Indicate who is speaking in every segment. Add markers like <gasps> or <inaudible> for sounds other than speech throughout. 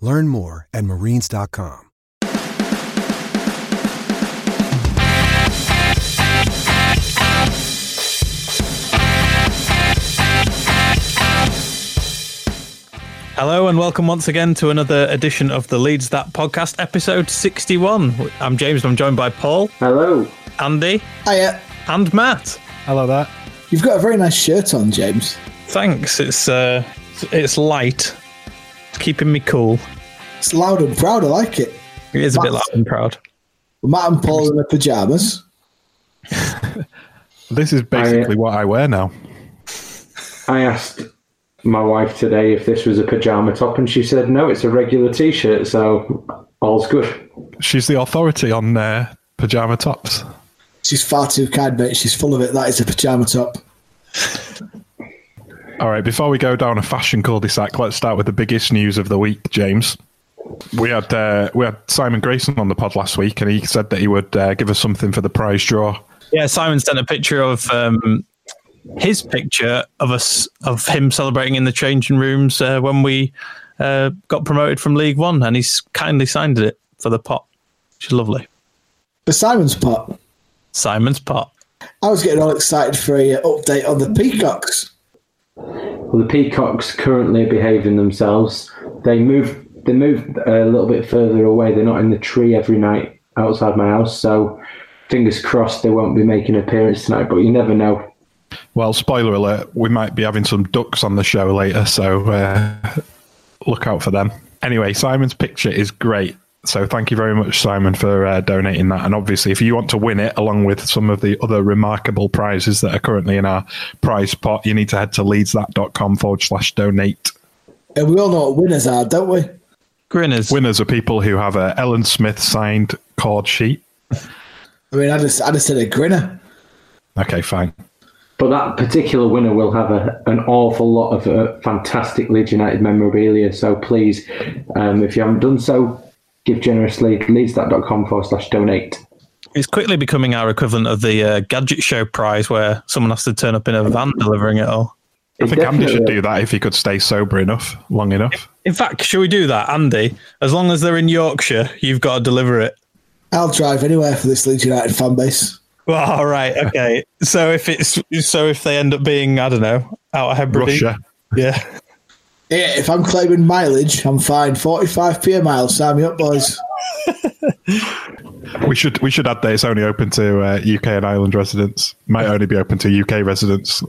Speaker 1: Learn more at marines.com.
Speaker 2: Hello and welcome once again to another edition of the Leeds That podcast, episode 61. I'm James and I'm joined by Paul,
Speaker 3: Hello.
Speaker 2: Andy,
Speaker 4: Hiya.
Speaker 2: and Matt.
Speaker 5: Hello there.
Speaker 4: You've got a very nice shirt on, James.
Speaker 2: Thanks. It's uh it's light. It's keeping me cool.
Speaker 4: It's loud and proud. I like it.
Speaker 2: It is a bit loud and proud.
Speaker 4: Matt and Paul in their pajamas. <laughs>
Speaker 5: This is basically what I wear now.
Speaker 3: I asked my wife today if this was a pajama top, and she said no, it's a regular T-shirt, so all's good.
Speaker 5: She's the authority on uh, pajama tops.
Speaker 4: She's far too kind, mate. She's full of it. That is a pajama top.
Speaker 5: All right, before we go down a fashion cul-de-sac, let's start with the biggest news of the week, James. We had uh, we had Simon Grayson on the pod last week, and he said that he would uh, give us something for the prize draw.
Speaker 2: Yeah, Simon sent a picture of um, his picture of us of him celebrating in the changing rooms uh, when we uh, got promoted from League One, and he's kindly signed it for the pot. Which is lovely.
Speaker 4: The Simon's pot.
Speaker 2: Simon's pot.
Speaker 4: I was getting all excited for a update on the Peacocks.
Speaker 3: Well, the peacocks currently are behaving themselves. They move. They move a little bit further away. They're not in the tree every night outside my house, so fingers crossed they won't be making an appearance tonight. But you never know.
Speaker 5: Well, spoiler alert, we might be having some ducks on the show later, so uh, look out for them. Anyway, Simon's picture is great. So thank you very much, Simon, for uh, donating that. And obviously, if you want to win it, along with some of the other remarkable prizes that are currently in our prize pot, you need to head to leedsthat.com forward slash donate.
Speaker 4: And we all know what winners are, don't we?
Speaker 2: Grinners.
Speaker 5: Winners are people who have a Alan Smith signed cord sheet.
Speaker 4: I mean, I just, I just said a grinner.
Speaker 5: Okay, fine.
Speaker 3: But that particular winner will have a, an awful lot of uh, fantastic Leeds United memorabilia. So please, um, if you haven't done so, give generously. Leedsthat.com forward slash donate.
Speaker 2: It's quickly becoming our equivalent of the uh, gadget show prize, where someone has to turn up in a van delivering it all.
Speaker 5: I think Andy should do that if he could stay sober enough, long enough.
Speaker 2: In fact, should we do that, Andy? As long as they're in Yorkshire, you've got to deliver it.
Speaker 4: I'll drive anywhere for this Leeds United fan base.
Speaker 2: Well, all right, okay. So if it's so, if they end up being, I don't know, out of Hebridean,
Speaker 5: Russia.
Speaker 2: yeah.
Speaker 4: Yeah, if I'm claiming mileage, I'm fine. 45p a mile. Sign me up, boys. <laughs>
Speaker 5: We should we should add that it's only open to uh, UK and Ireland residents. Might only be open to UK residents.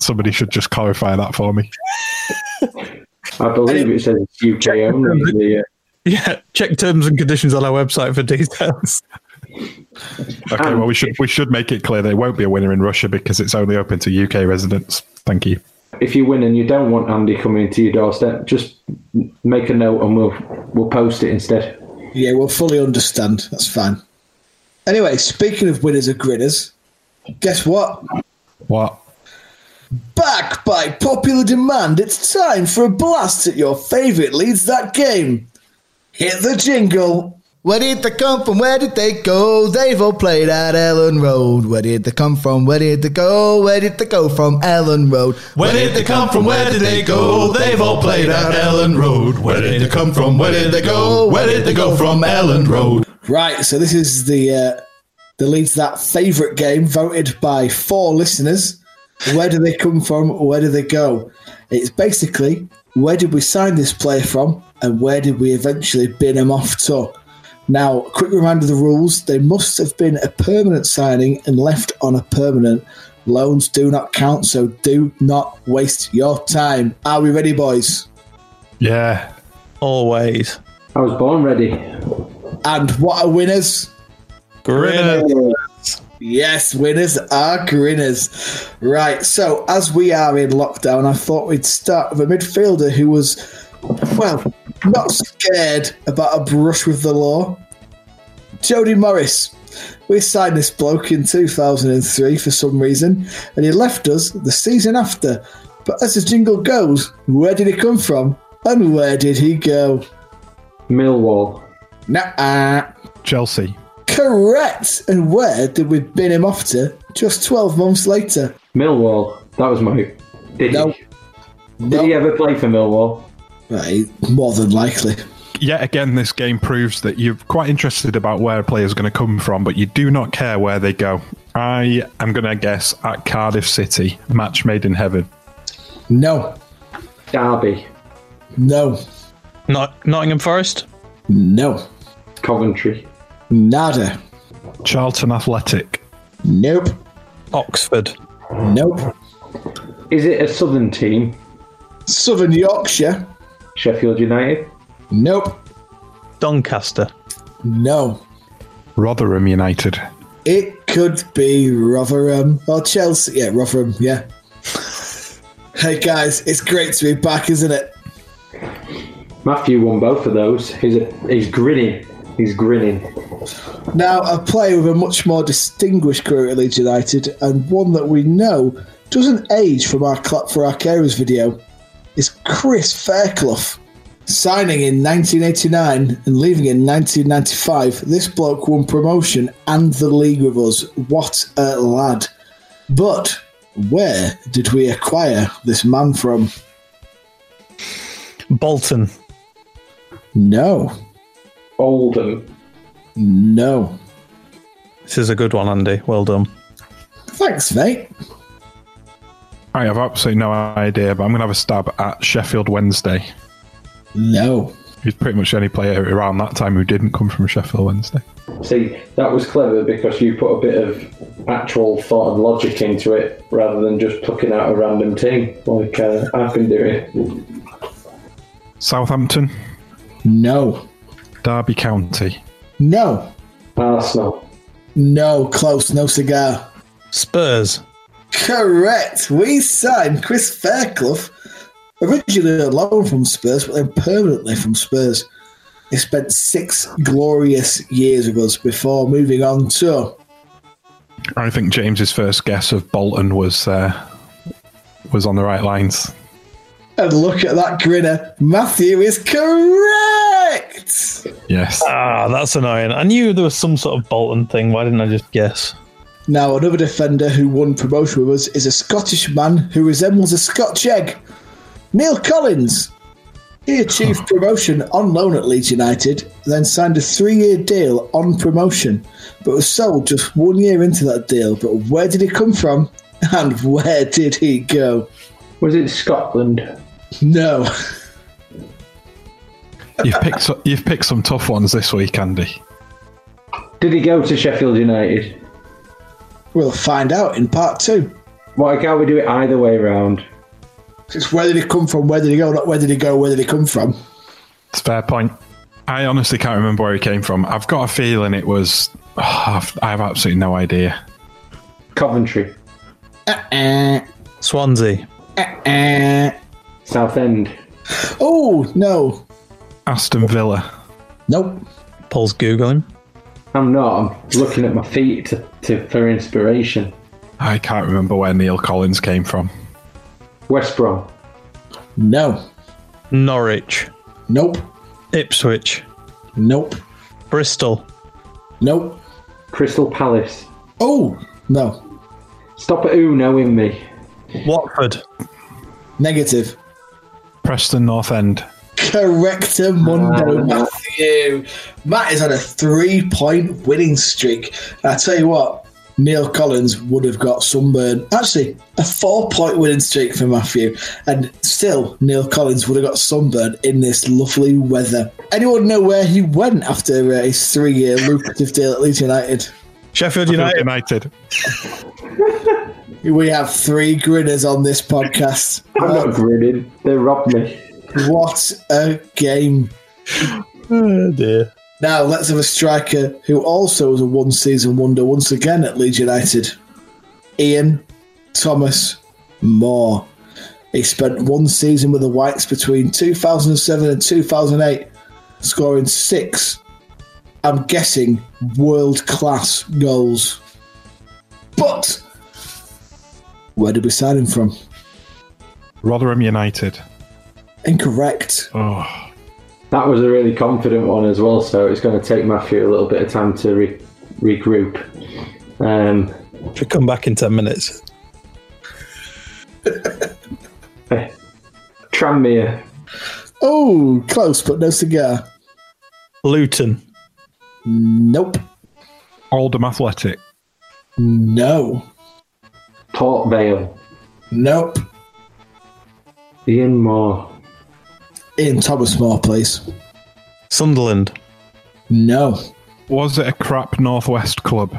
Speaker 5: Somebody should just clarify that for me. <laughs>
Speaker 3: I believe it says it's UK only. The, uh, <laughs>
Speaker 2: Yeah, check terms and conditions on our website for details.
Speaker 5: Okay, well we should we should make it clear there won't be a winner in Russia because it's only open to UK residents. Thank you.
Speaker 3: If you win and you don't want Andy coming to your doorstep, just make a note and we'll we'll post it instead.
Speaker 4: Yeah, we'll fully understand. That's fine. Anyway, speaking of winners and grinners, guess what?
Speaker 5: What?
Speaker 4: Back by popular demand, it's time for a blast at your favourite Leeds That Game. Hit the jingle.
Speaker 6: Where did they come from? Where did they go? They've all played at Elland Road. Where did they come from? Where did they go? Where did they go from Elland Road?
Speaker 7: Where did they come from? Where did they go? They've all played at Elland Road. Where did they come from? Where did they go? Where did they go from Elland Road?
Speaker 4: Right, so this is the uh, the Leeds That favourite game voted by four listeners. Where do they come from? Where do they go? It's basically where did we sign this player from and where did we eventually bin him off to? Now, quick reminder of the rules. They must have been a permanent signing and left on a permanent. Loans do not count, so do not waste your time. Are we ready, boys?
Speaker 5: Yeah.
Speaker 2: Always.
Speaker 3: I was born ready.
Speaker 4: And what are winners?
Speaker 2: Grinner.
Speaker 4: Yes, winners are grinners. Right, so as we are in lockdown, I thought we'd start with a midfielder who was, well, not scared about a brush with the law. Jody Morris. We signed this bloke in 2003 for some reason, and he left us the season after. But as the jingle goes, where did he come from? And where did he go?
Speaker 3: Millwall.
Speaker 4: Nah,
Speaker 5: Chelsea.
Speaker 4: correct. And where did we bin him off to just 12 months later?
Speaker 3: Millwall. That was my. Did
Speaker 4: No.
Speaker 3: he? Did he ever play for Millwall?
Speaker 4: Right, more than likely.
Speaker 5: Yet again, this game proves that you're quite interested about where a player's going to come from, but you do not care where they go. I am going to guess at Cardiff City, match made in heaven.
Speaker 4: No,
Speaker 3: Derby.
Speaker 4: no,
Speaker 2: Not Nottingham Forest.
Speaker 4: no,
Speaker 3: Coventry.
Speaker 4: nada,
Speaker 5: Charlton Athletic.
Speaker 4: nope,
Speaker 2: Oxford.
Speaker 4: nope.
Speaker 3: Is it a southern team?
Speaker 4: Southern Yorkshire,
Speaker 3: Sheffield United.
Speaker 4: nope,
Speaker 2: Doncaster.
Speaker 4: no.
Speaker 5: Rotherham United.
Speaker 4: It could be Rotherham or Chelsea. Yeah, Rotherham, yeah. <laughs> hey guys, it's great to be back, isn't it?
Speaker 3: Matthew won both of those. He's a, he's grinning. He's grinning.
Speaker 4: Now, a player with a much more distinguished career at Leeds United and one that we know doesn't age from our Clap for Our Carers video is Chris Fairclough. Signing in 1989 and leaving in 1995, this bloke won promotion and the league with us. What a lad. But where did we acquire this man from?
Speaker 2: Bolton.
Speaker 4: No,
Speaker 3: Oldham.
Speaker 4: no.
Speaker 2: This is a good one, Andy. Well done.
Speaker 4: Thanks, mate.
Speaker 5: I have absolutely no idea, but I'm going to have a stab at Sheffield Wednesday.
Speaker 4: No.
Speaker 5: He's pretty much the only player around that time who didn't come from Sheffield Wednesday.
Speaker 3: See, that was clever because you put a bit of actual thought and logic into it rather than just plucking out a random team like uh, I've been doing.
Speaker 5: Southampton,
Speaker 4: No.
Speaker 5: Derby County,
Speaker 4: No.
Speaker 3: Arsenal.
Speaker 4: No, close, no cigar.
Speaker 2: Spurs.
Speaker 4: Correct. We signed Chris Fairclough, originally on loan from Spurs, but then permanently from Spurs. He spent six glorious years with us before moving on to.
Speaker 5: I think James's first guess of Bolton was uh, was on the right lines.
Speaker 4: And look at that grinner. Matthew is correct.
Speaker 5: Yes.
Speaker 2: Ah, that's annoying. I knew there was some sort of Bolton thing. Why didn't I just guess?
Speaker 4: Now, another defender who won promotion with us is a Scottish man who resembles a Scotch egg. Neil Collins. He achieved <laughs> promotion on loan at Leeds United, then signed a three year deal on promotion, but was sold just one year into that deal. But where did he come from? <laughs> And where did he go?
Speaker 3: Was it Scotland?
Speaker 4: No. <laughs>
Speaker 5: You've picked you've picked some tough ones this week, Andy.
Speaker 3: Did he go to Sheffield United?
Speaker 4: We'll find out in part two.
Speaker 3: Why can't we do it either way round?
Speaker 4: It's where did he come from? Where did he go? Not where did he go? Where did he come from?
Speaker 5: It's a fair point. I honestly can't remember where he came from. I've got a feeling it was. oh, <sighs> I've, I have absolutely no idea.
Speaker 3: Coventry.
Speaker 4: Uh,
Speaker 2: Swansea.
Speaker 4: uh.
Speaker 3: Southend.
Speaker 4: Oh, no.
Speaker 5: Aston Villa.
Speaker 4: Nope.
Speaker 2: Paul's Googling.
Speaker 3: I'm not. I'm looking at my feet to, to, for inspiration.
Speaker 5: I can't remember where Neil Collins came from.
Speaker 3: West Brom.
Speaker 4: No.
Speaker 2: Norwich.
Speaker 4: Nope.
Speaker 2: Ipswich.
Speaker 4: Nope.
Speaker 2: Bristol.
Speaker 4: Nope.
Speaker 3: Crystal Palace.
Speaker 4: Oh, no.
Speaker 3: Stop at Uno in me.
Speaker 2: Watford.
Speaker 4: Negative.
Speaker 5: Preston North End.
Speaker 4: Correcto Mundo, Matthew. Matt is on a three point winning streak. And I tell you what, Neil Collins would have got sunburn. Actually, a four point winning streak for Matthew, and still Neil Collins would have got sunburn in this lovely weather. Anyone know where he went after uh, his three year <laughs> lucrative deal at Leeds United?
Speaker 2: Sheffield
Speaker 5: United.
Speaker 2: United.
Speaker 5: United.
Speaker 4: We have three grinners on this podcast.
Speaker 3: I'm not grinning. They robbed me.
Speaker 4: What a game.
Speaker 2: Oh dear.
Speaker 4: Now let's have a striker who also was a one season wonder once again at Leeds United. Ian Thomas Moore. He spent one season with the Whites between 2007 and 2008, scoring six, I'm guessing, world class goals. But where did we sign him from?
Speaker 5: Rotherham United.
Speaker 4: Incorrect.
Speaker 5: Oh,
Speaker 3: That was a really confident one as well, so it's going to take Matthew a little bit of time to re- regroup. Um,
Speaker 2: Should come back in 10 minutes. <laughs>
Speaker 3: Tranmere.
Speaker 4: Oh, close, but no cigar.
Speaker 2: Luton.
Speaker 4: Nope.
Speaker 5: Oldham Athletic.
Speaker 4: No.
Speaker 3: Port Vale.
Speaker 4: Nope.
Speaker 3: Ian Moore.
Speaker 4: Ian Thomas Moore, please.
Speaker 2: Sunderland.
Speaker 4: No.
Speaker 5: Was it a crap Northwest club?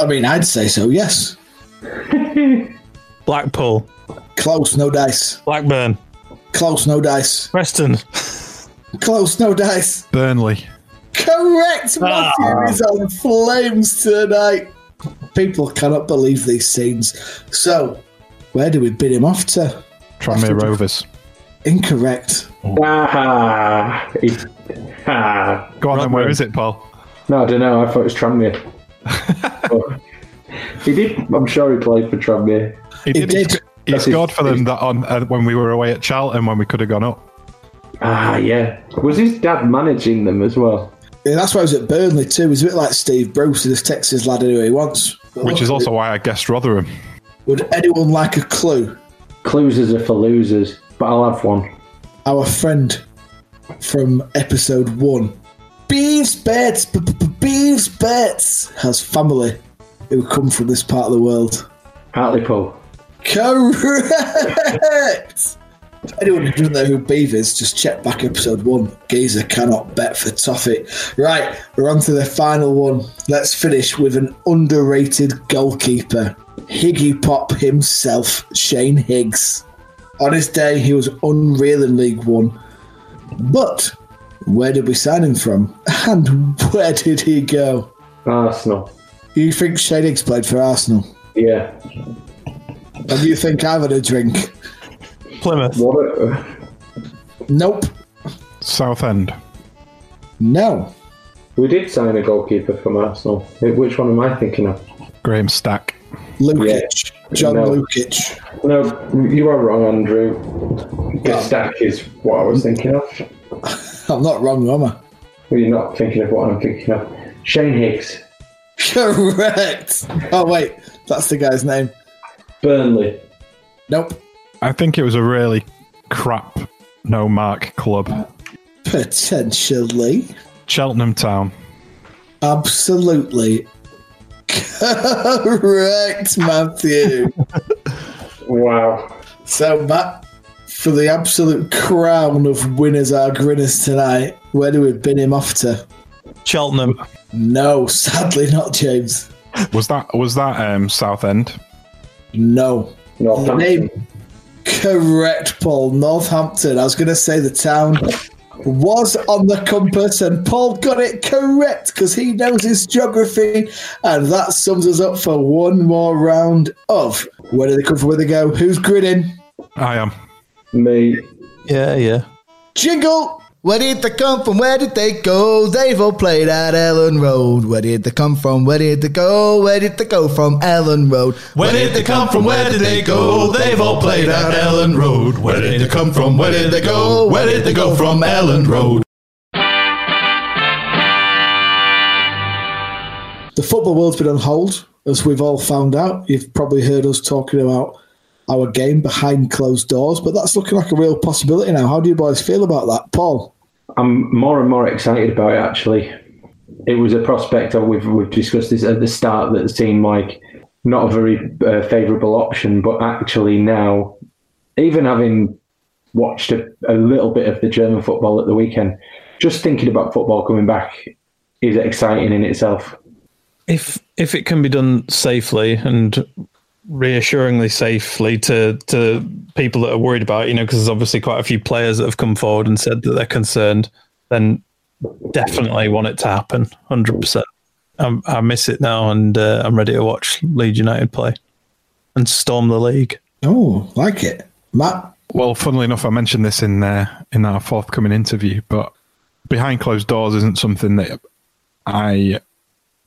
Speaker 4: I mean, I'd say so, yes. <laughs>
Speaker 2: Blackpool.
Speaker 4: Close, no dice.
Speaker 2: Blackburn.
Speaker 4: Close, no dice.
Speaker 2: Preston.
Speaker 4: Close, no dice.
Speaker 5: Burnley.
Speaker 4: Correct, Matthew
Speaker 2: Ah.
Speaker 4: is on flames tonight. People cannot believe these scenes. So, where do we bid him off to?
Speaker 5: Tranmere Rovers.
Speaker 4: Incorrect.
Speaker 3: Ah, he, ah.
Speaker 5: Go on then,
Speaker 2: Rotherham.
Speaker 5: where is it, Paul?
Speaker 3: No, I don't know. I thought it was Tranmere. <laughs> But he did. I'm sure he played for Tranmere.
Speaker 5: He
Speaker 4: He did.
Speaker 5: He
Speaker 3: That's his-
Speaker 5: scored for them that on uh, when we were away at Charlton when we could have gone up.
Speaker 3: Ah, yeah. Was his dad managing them as well?
Speaker 4: Yeah, that's why he was at Burnley too. He's a bit like Steve Bruce. this Texas lad who he wants.
Speaker 5: Which is also why I guessed Rotherham.
Speaker 4: Would anyone like a clue?
Speaker 3: Clues are for losers, but I'll have one.
Speaker 4: Our friend from episode one, Beaves Bets, Beaves Bets, has family who come from this part of the world.
Speaker 3: Hartlepool.
Speaker 4: Correct! <laughs> Anyone who doesn't know who Beav is, just check back episode one. Geezer cannot bet for toffee. Right, we're on to the final one. Let's finish with an underrated goalkeeper. Higgy Pop himself, Shane Higgs. On his day, he was unreal in League One. But where did we sign him from? <laughs> And where did he go?
Speaker 3: Arsenal.
Speaker 4: You think Shane Higgs played for Arsenal?
Speaker 3: Yeah.
Speaker 4: And you think I've had a drink?
Speaker 2: Plymouth.
Speaker 3: What? A,
Speaker 4: Nope.
Speaker 5: Southend.
Speaker 4: No.
Speaker 3: we did sign a goalkeeper from Arsenal. Which one am I thinking of?
Speaker 5: Graham Stack.
Speaker 4: Lukic. John
Speaker 3: No.
Speaker 4: Lukic.
Speaker 3: No, you are wrong, Andrew. Get Stack is what I was thinking of. <laughs>
Speaker 4: I'm not wrong, am I?
Speaker 3: Well, you're not thinking of what I'm thinking of. Shane Higgs.
Speaker 4: Correct. Oh, wait. That's the guy's name.
Speaker 3: Burnley.
Speaker 4: Nope.
Speaker 5: I think it was a really crap no mark club.
Speaker 4: Potentially.
Speaker 5: Cheltenham Town.
Speaker 4: Absolutely. Correct, Matthew.
Speaker 3: Wow.
Speaker 4: so, Matt, for the absolute crown of winners our grinners tonight, where do we bin him off to?
Speaker 2: Cheltenham.
Speaker 4: No, sadly not, James.
Speaker 5: Was that was that um, Southend?
Speaker 4: No.
Speaker 3: Northampton.
Speaker 4: Name. Correct, Paul. Northampton. I was going to say the town was on the compass, and Paul got it correct because he knows his geography. And that sums us up for one more round of Where Do They Come From, Where They Go? Who's grinning?
Speaker 5: I am.
Speaker 3: Me.
Speaker 2: Yeah, yeah.
Speaker 4: Jingle!
Speaker 6: Where did they come from? Where did they go? They've all played at Elland Road. Where did they come from? Where did they go? Where did they go from Elland Road?
Speaker 7: Where did they come from? Where did they go? They've all played at Elland Road. Where did they come from? Where did they go? Where did they go from Elland Road?
Speaker 4: The football world's been on hold, as we've all found out. You've probably heard us talking about our game behind closed doors, but that's looking like a real possibility now. How do you boys feel about that? Paul?
Speaker 3: I'm more and more excited about it. Actually, it was a prospect. Of, we've we've discussed this at the start that seemed like not a very uh, favourable option. But actually now, even having watched a, a little bit of the German football at the weekend, just thinking about football coming back is exciting in itself.
Speaker 2: If if it can be done safely and reassuringly safely to to people that are worried about, it, you know, because there's obviously quite a few players that have come forward and said that they're concerned, then definitely want it to happen, hundred percent. I miss it now, and uh, I'm ready to watch Leeds United play and storm the league.
Speaker 4: Oh, like it, Matt.
Speaker 5: Well, funnily enough, I mentioned this in uh, in our forthcoming interview, but behind closed doors isn't something that I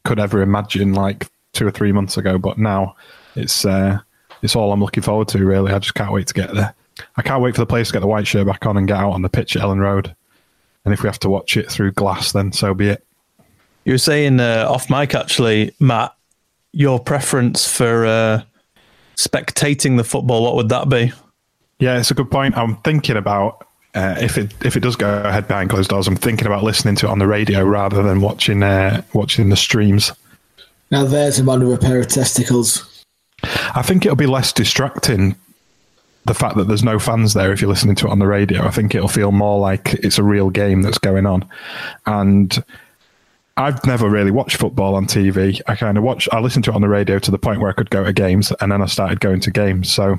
Speaker 5: could ever imagine like two or three months ago. But now it's uh, it's all I'm looking forward to. Really, I just can't wait to get there. I can't wait for the players to get the white shirt back on and get out on the pitch at Elland Road. And if we have to watch it through glass, then so be it.
Speaker 2: You were saying uh, off mic, actually, Matt, your preference for uh, spectating the football. What would that be?
Speaker 5: Yeah, it's a good point. I'm thinking about uh, if it if it does go ahead behind closed doors. I'm thinking about listening to it on the radio rather than watching uh, watching the streams.
Speaker 4: Now there's a man with a pair of testicles.
Speaker 5: I think it'll be less distracting. The fact that there's no fans there if you're listening to it on the radio, I think it'll feel more like it's a real game that's going on. And I've never really watched football on TV. I kind of watch, I listened to it on the radio to the point where I could go to games, and then I started going to games. So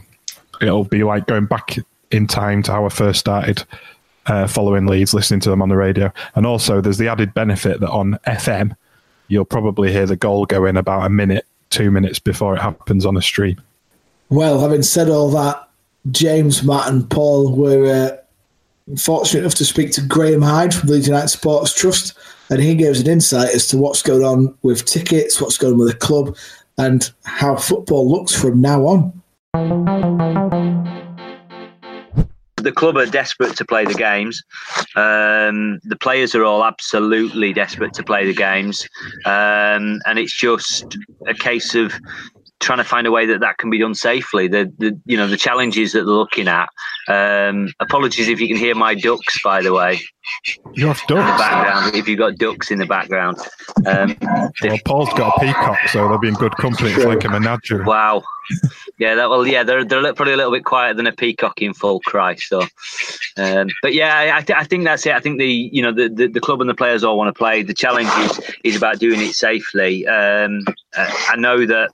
Speaker 5: it'll be like going back in time to how I first started uh, following Leeds, listening to them on the radio. And also, there's the added benefit that on FM, you'll probably hear the goal go in about a minute, two minutes before it happens on a stream.
Speaker 4: Well, having said all that, James, Matt, and Paul were uh, fortunate enough to speak to Graham Hyde from the United Sports Trust, and he gave us an insight as to what's going on with tickets, what's going on with the club, and how football looks from now on.
Speaker 8: The club are desperate to play the games. Um, the players are all absolutely desperate to play the games, um, and it's just a case of trying to find a way that that can be done safely. The, the you know the challenges that they're looking at. Um, apologies if you can hear my ducks, by the way.
Speaker 5: You have ducks
Speaker 8: in the background. If you've got ducks in the background, um,
Speaker 5: well, Paul's got a peacock, so they'll be in good company. It's like a menagerie.
Speaker 8: Wow. Yeah, that well, yeah, they're they're probably a little bit quieter than a peacock in full cry. So, um, but yeah, I, th- I think that's it. I think the you know the, the, the club and the players all want to play. The challenge is is about doing it safely. Um, uh, I know that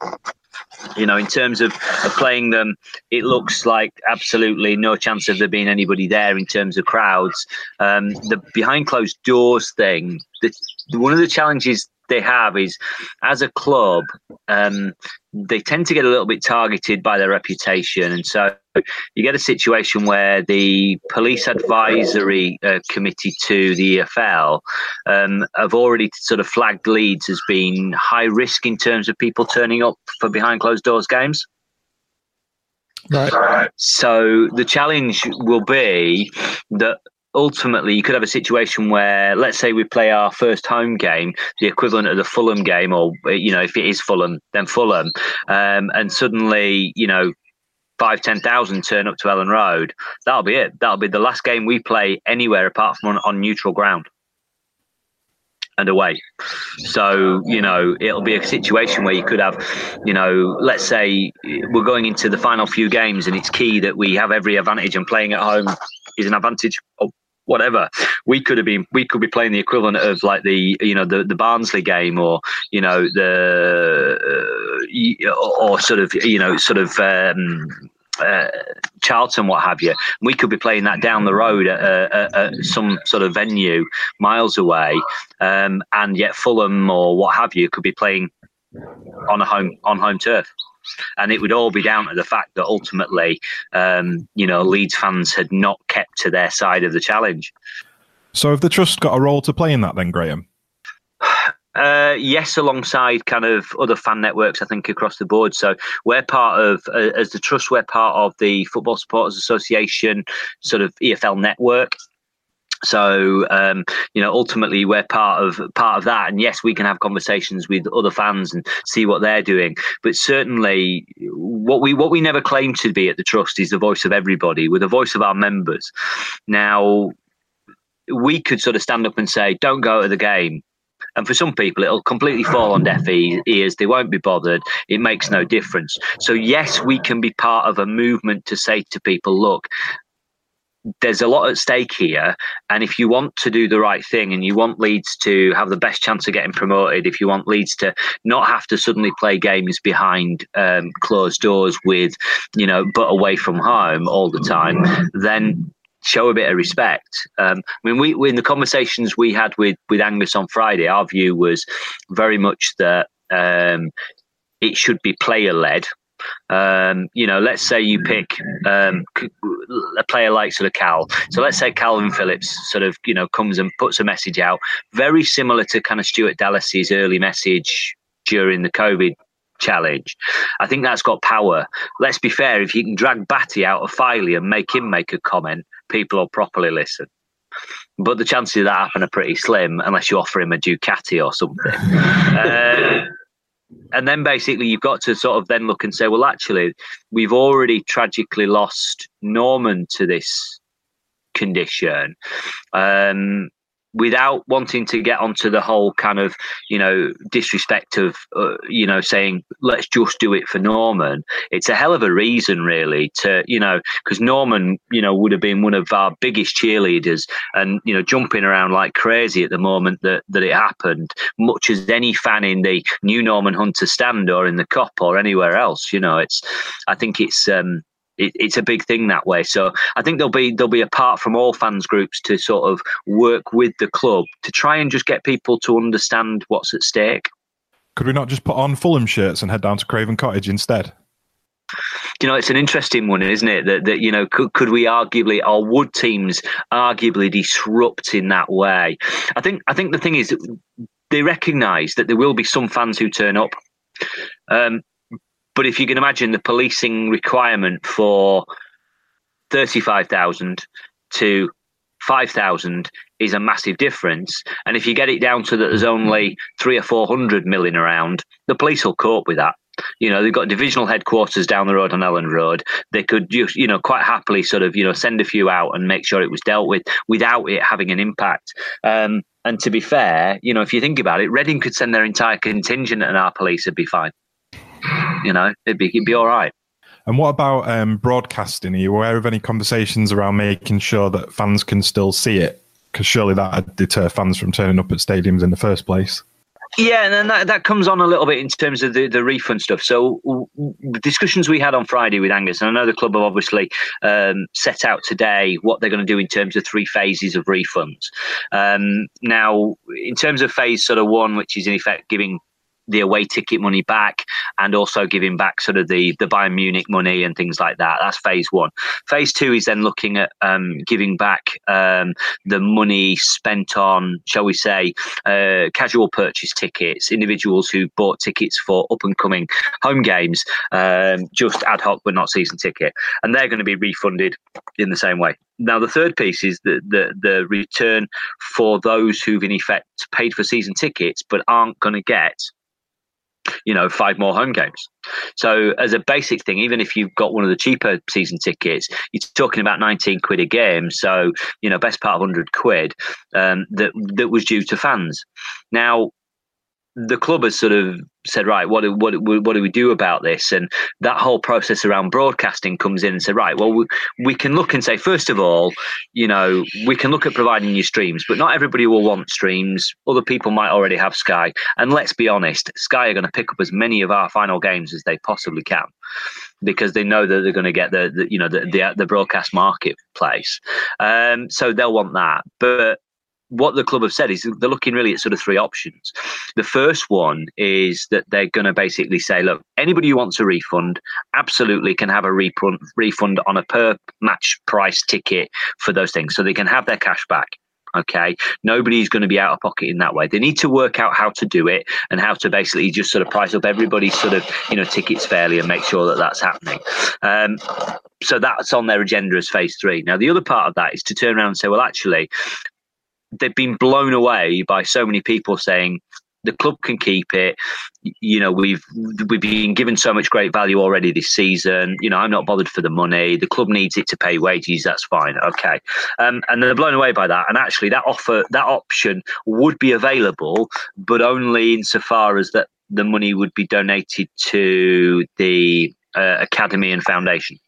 Speaker 8: you know, in terms of, of playing them, it looks like absolutely no chance of there being anybody there in terms of crowds. Um, the behind closed doors thing, the, one of the challenges they have is as a club, um, they tend to get a little bit targeted by their reputation. And so you get a situation where the police advisory uh, committee to the EFL um, have already sort of flagged Leeds as being high risk in terms of people turning up for behind closed doors games.
Speaker 2: Right.
Speaker 8: So the challenge will be that ultimately you could have a situation where let's say we play our first home game the equivalent of the fulham game or you know if it is fulham then fulham um, and suddenly you know five ten thousand turn up to elland road that'll be it that'll be the last game we play anywhere apart from on, on neutral ground and away. So, you know, it'll be a situation where you could have, you know, let's say we're going into the final few games and it's key that we have every advantage and playing at home is an advantage. Oh, whatever. We could have been we could be playing the equivalent of like the you know the the Barnsley game or you know the uh, or sort of you know sort of. Um, uh, Charlton, what have you. We could be playing that down the road at, at, at some sort of venue miles away, um, and yet Fulham or what have you could be playing on a home on home turf and it would all be down to the fact that ultimately, um, you know, Leeds fans had not kept to their side of the challenge.
Speaker 5: So, have the trust got a role to play in that then, Graham? <sighs>
Speaker 8: Uh, yes, alongside kind of other fan networks, I think across the board. So we're part of, uh, as the trust, we're part of the Football Supporters Association sort of EFL network. So um, you know, ultimately, we're part of part of that, and yes, we can have conversations with other fans and see what they're doing. But certainly, what we what we never claim to be at the trust is the voice of everybody. We're the voice of our members. Now, we could sort of stand up and say, "Don't go to the game." And for some people, it'll completely fall on deaf ears. They won't be bothered. It makes no difference. So, yes, we can be part of a movement to say to people, look, there's a lot at stake here. And if you want to do the right thing and you want Leeds to have the best chance of getting promoted, if you want Leeds to not have to suddenly play games behind um, closed doors with, you know, but away from home all the time, then show a bit of respect. Um, I mean, we, we, in the conversations we had with with Angus on Friday, our view was very much that um, it should be player led. Um, you know, let's say you pick um, a player like sort of Cal. So let's say Calvin Phillips sort of you know comes and puts a message out, very similar to kind of Stuart Dallas's early message during the COVID challenge. I think that's got power. Let's be fair, if you can drag Batty out of Filey and make him make a comment, people will properly listen. But the chances of that happen are pretty slim unless you offer him a Ducati or something. uh, <laughs> and then basically you've got to sort of then look and say, well, actually, we've already tragically lost Norman to this condition. Um, without wanting to get onto the whole kind of you know disrespect of uh, you know saying let's just do it for Norman it's a hell of a reason really to you know because Norman you know would have been one of our biggest cheerleaders and you know jumping around like crazy at the moment that that it happened much as any fan in the new Norman Hunter stand or in the Kop or anywhere else you know it's I think it's um it, it's a big thing that way. So I think there'll be there'll be a part from all fans groups to sort of work with the club to try and just get people to understand what's at stake.
Speaker 5: Could we not just put on Fulham shirts and head down to Craven Cottage instead?
Speaker 8: you know, it's an interesting one, isn't it? That, that you know, could, could we arguably, or would teams arguably disrupt in that way? I think. I think the thing is, they recognise that there will be some fans who turn up. Um, but if you can imagine the policing requirement for 35,000 to 5,000 is a massive difference. And if you get it down to that there's only three or 400 million around, the police will cope with that. You know, they've got divisional headquarters down the road on Elland Road. They could just, you know, quite happily sort of, you know, send a few out and make sure it was dealt with without it having an impact. Um, and to be fair, you know, if you think about it, Reading could send their entire contingent and our police would be fine you know, it'd be it'd be all right.
Speaker 5: And what about um, broadcasting? Are you aware of any conversations around making sure that fans can still see it? Because surely that would deter fans from turning up at stadiums in the first place.
Speaker 8: Yeah, and then that, that comes on a little bit in terms of the, the refund stuff. So the discussions we had on Friday with Angus, and I know the club have obviously um, set out today what they're going to do in terms of three phases of refunds. Um, now, in terms of phase sort of one, which is in effect giving the away ticket money back and also giving back sort of the the Bayern Munich money and things like that. That's phase one. Phase two is then looking at um, giving back um, the money spent on, shall we say, uh, casual purchase tickets, individuals who bought tickets for up and coming home games, um, just ad hoc but not season ticket, and they're going to be refunded in the same way. Now, the third piece is the, the, the return for those who've in effect paid for season tickets but aren't going to get you know, five more home games. So, as a basic thing, even if you've got one of the cheaper season tickets, you're talking about 19 quid a game. So, you know, best part of 100 quid um, that that was due to fans. Now, the club has sort of said, right, what do, what, what do we do about this? And that whole process around broadcasting comes in and say, right, well, we, we can look and say, first of all, you know, we can look at providing you streams, but not everybody will want streams. Other people might already have Sky. And let's be honest, Sky are going to pick up as many of our final games as they possibly can because they know that they're going to get the, the you know the, the, the broadcast marketplace. Um, so they'll want that. But what the club have said is they're looking really at sort of three options. The first one is that they're going to basically say, look, anybody who wants a refund absolutely can have a refund refund on a per match price ticket for those things, so they can have their cash back. Okay, nobody's going to be out of pocket in that way. They need to work out how to do it and how to basically just sort of price up everybody's sort of you know tickets fairly and make sure that that's happening. Um, so that's on their agenda as phase three. Now the other part of that is to turn around and say, well, actually, they've been blown away by so many people saying the club can keep it. You know, we've we've been given so much great value already this season. You know, I'm not bothered for the money. The club needs it to pay wages. That's fine. Okay, um, and they're blown away by that. And actually, that offer, that option would be available, but only insofar as that the money would be donated to the uh, academy and foundation.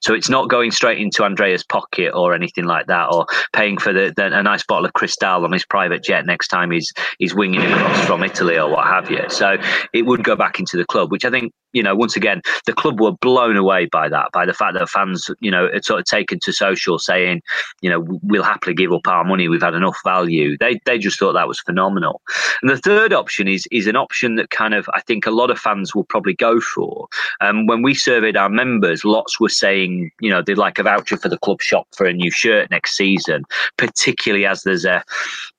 Speaker 8: So it's not going straight into Andrea's pocket or anything like that, or paying for the, the, a nice bottle of Cristal on his private jet next time he's he's winging across from Italy or what have you. So it would go back into the club, which I think you know once again the club were blown away by that, by the fact that fans you know had sort of taken to social saying, you know, we'll happily give up our money, we've had enough value. They they just thought that was phenomenal. And the third option is is an option that kind of I think a lot of fans will probably go for. Um, when we surveyed our members, lots were saying, you know, they'd like a voucher for the club shop for a new shirt next season, particularly as there's a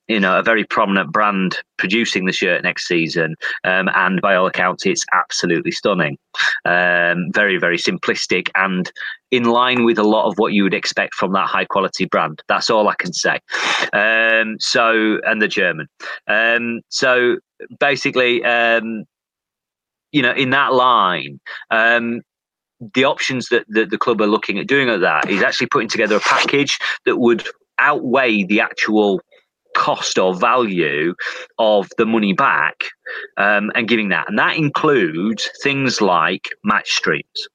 Speaker 8: you know a very prominent brand producing the shirt next season. Um, and by all accounts it's absolutely stunning. Um, very very simplistic and in line with a lot of what you would expect from that high quality brand. That's all i can say. Um, so and the german. Um, so basically um, you know in that line um, the options that, that the club are looking at doing at that is actually putting together a package that would outweigh the actual cost or value of the money back um, and giving that. And that includes things like match streams.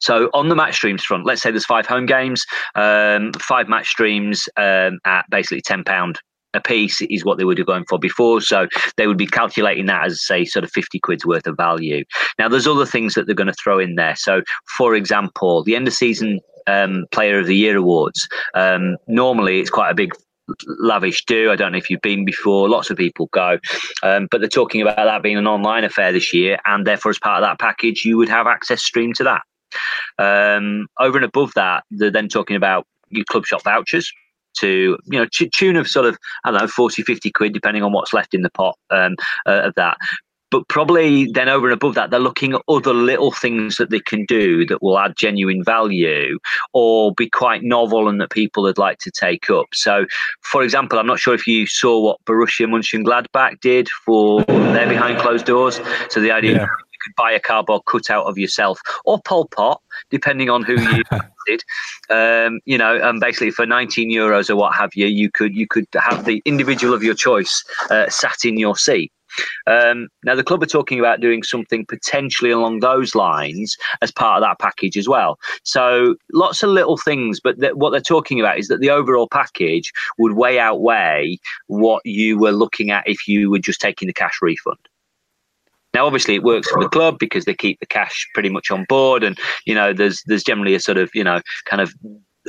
Speaker 8: So on the match streams front, let's say there's five home games, um, five match streams um, at basically ten pound a piece is what they would have gone for before. So they would be calculating that as say sort of 50 quid's worth of value. Now there's other things that they're going to throw in there. So for example, the end of season um, player of the year awards. Um, normally it's quite a big lavish do. I don't know if you've been before. Lots of people go, um, but they're talking about that being an online affair this year, and therefore, as part of that package, you would have access stream to that. Um, over and above that, they're then talking about your club shop vouchers to you know tune of sort of I don't know 40 50 quid depending on what's left in the pot um, uh, of that but probably then over and above that, they're looking at other little things that they can do that will add genuine value or be quite novel and that people would like to take up. So, for example, I'm not sure if you saw what Borussia Mönchengladbach did for their behind closed doors. So the idea. Yeah. Could buy a cardboard cutout of yourself or Pol Pot, depending on who you <laughs> did. Um, you know, and basically for 19 euros or what have you, you could you could have the individual of your choice uh, sat in your seat. Um, now, the club are talking about doing something potentially along those lines as part of that package as well. So, lots of little things, but th- what they're talking about is that the overall package would way outweigh what you were looking at if you were just taking the cash refund. Now, obviously, it works for the club because they keep the cash pretty much on board, and you know, there's there's generally a sort of you know kind of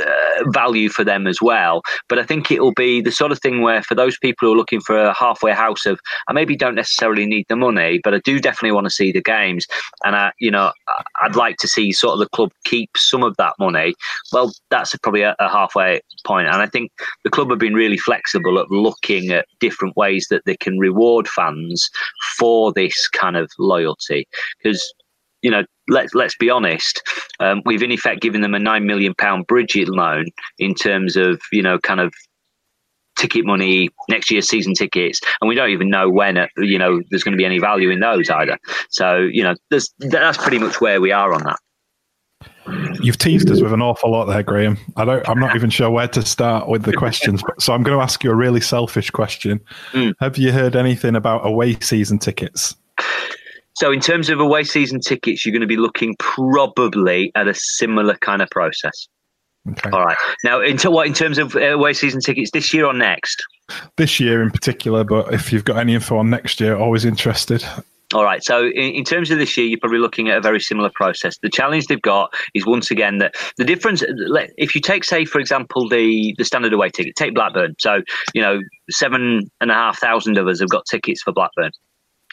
Speaker 8: uh, value for them as well. But I think it will be the sort of thing where for those people who are looking for a halfway house of, I maybe don't necessarily need the money, but I do definitely want to see the games, and I, you know, I'd like to see sort of the club keep some of that money. Well, that's probably a, a halfway point, and I think the club have been really flexible at looking at different ways that they can reward fans for this kind of loyalty because you know, let's let's be honest, um, we've in effect given them a nine million pound bridge loan in terms of you know kind of ticket money, next year's season tickets, and we don't even know when uh, you know there's going to be any value in those either. So you know, that's pretty much where we are on that.
Speaker 5: You've teased us with an awful lot there, Graham. I don't. I'm not even sure where to start with the questions, but, so I'm going to ask you a really selfish question. Mm. Have you heard anything about away season tickets?
Speaker 8: So, in terms of away season tickets, you're going to be looking probably at a similar kind of process. Okay. All right. Now, into what in terms of uh, away season tickets this year or next?
Speaker 5: This year in particular, but if you've got any info on next year, always interested.
Speaker 8: All right. So, in, in, terms of this year, you're probably looking at a very similar process. The challenge they've got is once again that the difference. If you take, say, for example, the the standard away ticket, take Blackburn. So, you know, seven and a half thousand of us have got tickets for Blackburn.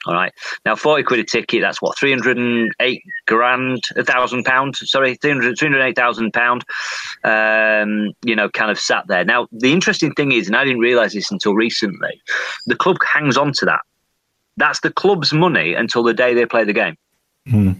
Speaker 8: All right. Now, 40 quid a ticket, that's what, 308 grand, a thousand pounds, sorry, 300, 308,000 pound, um, you know, kind of sat there. Now, the interesting thing is, and I didn't realize this until recently, the club hangs on to that. That's the club's money until the day they play the game. Hmm.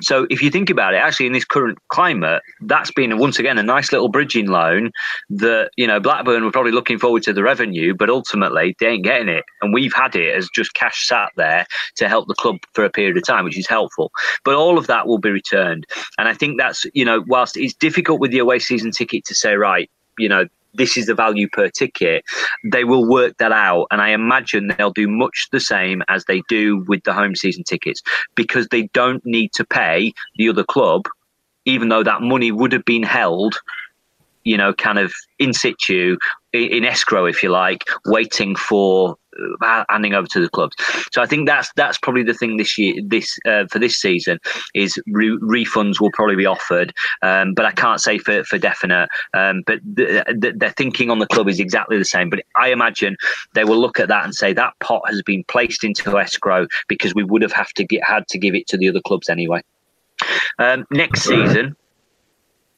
Speaker 8: So if you think about it, actually in this current climate, that's been once again a nice little bridging loan that you know Blackburn were probably looking forward to the revenue, but ultimately they ain't getting it, and we've had it as just cash sat there to help the club for a period of time, which is helpful. But all of that will be returned, and I think that's you know whilst it's difficult with the away season ticket to say right, you know this is the value per ticket, they will work that out. And I imagine they'll do much the same as they do with the home season tickets because they don't need to pay the other club, even though that money would have been held you know, kind of in situ, in escrow, if you like, waiting for handing over to the clubs. So I think that's that's probably the thing this year, this uh, for this season is re- refunds will probably be offered, um, but I can't say for for definite. Um, but the, the, their thinking on the club is exactly the same. But I imagine they will look at that and say that pot has been placed into escrow because we would have have to get had to give it to the other clubs anyway. Um, next season,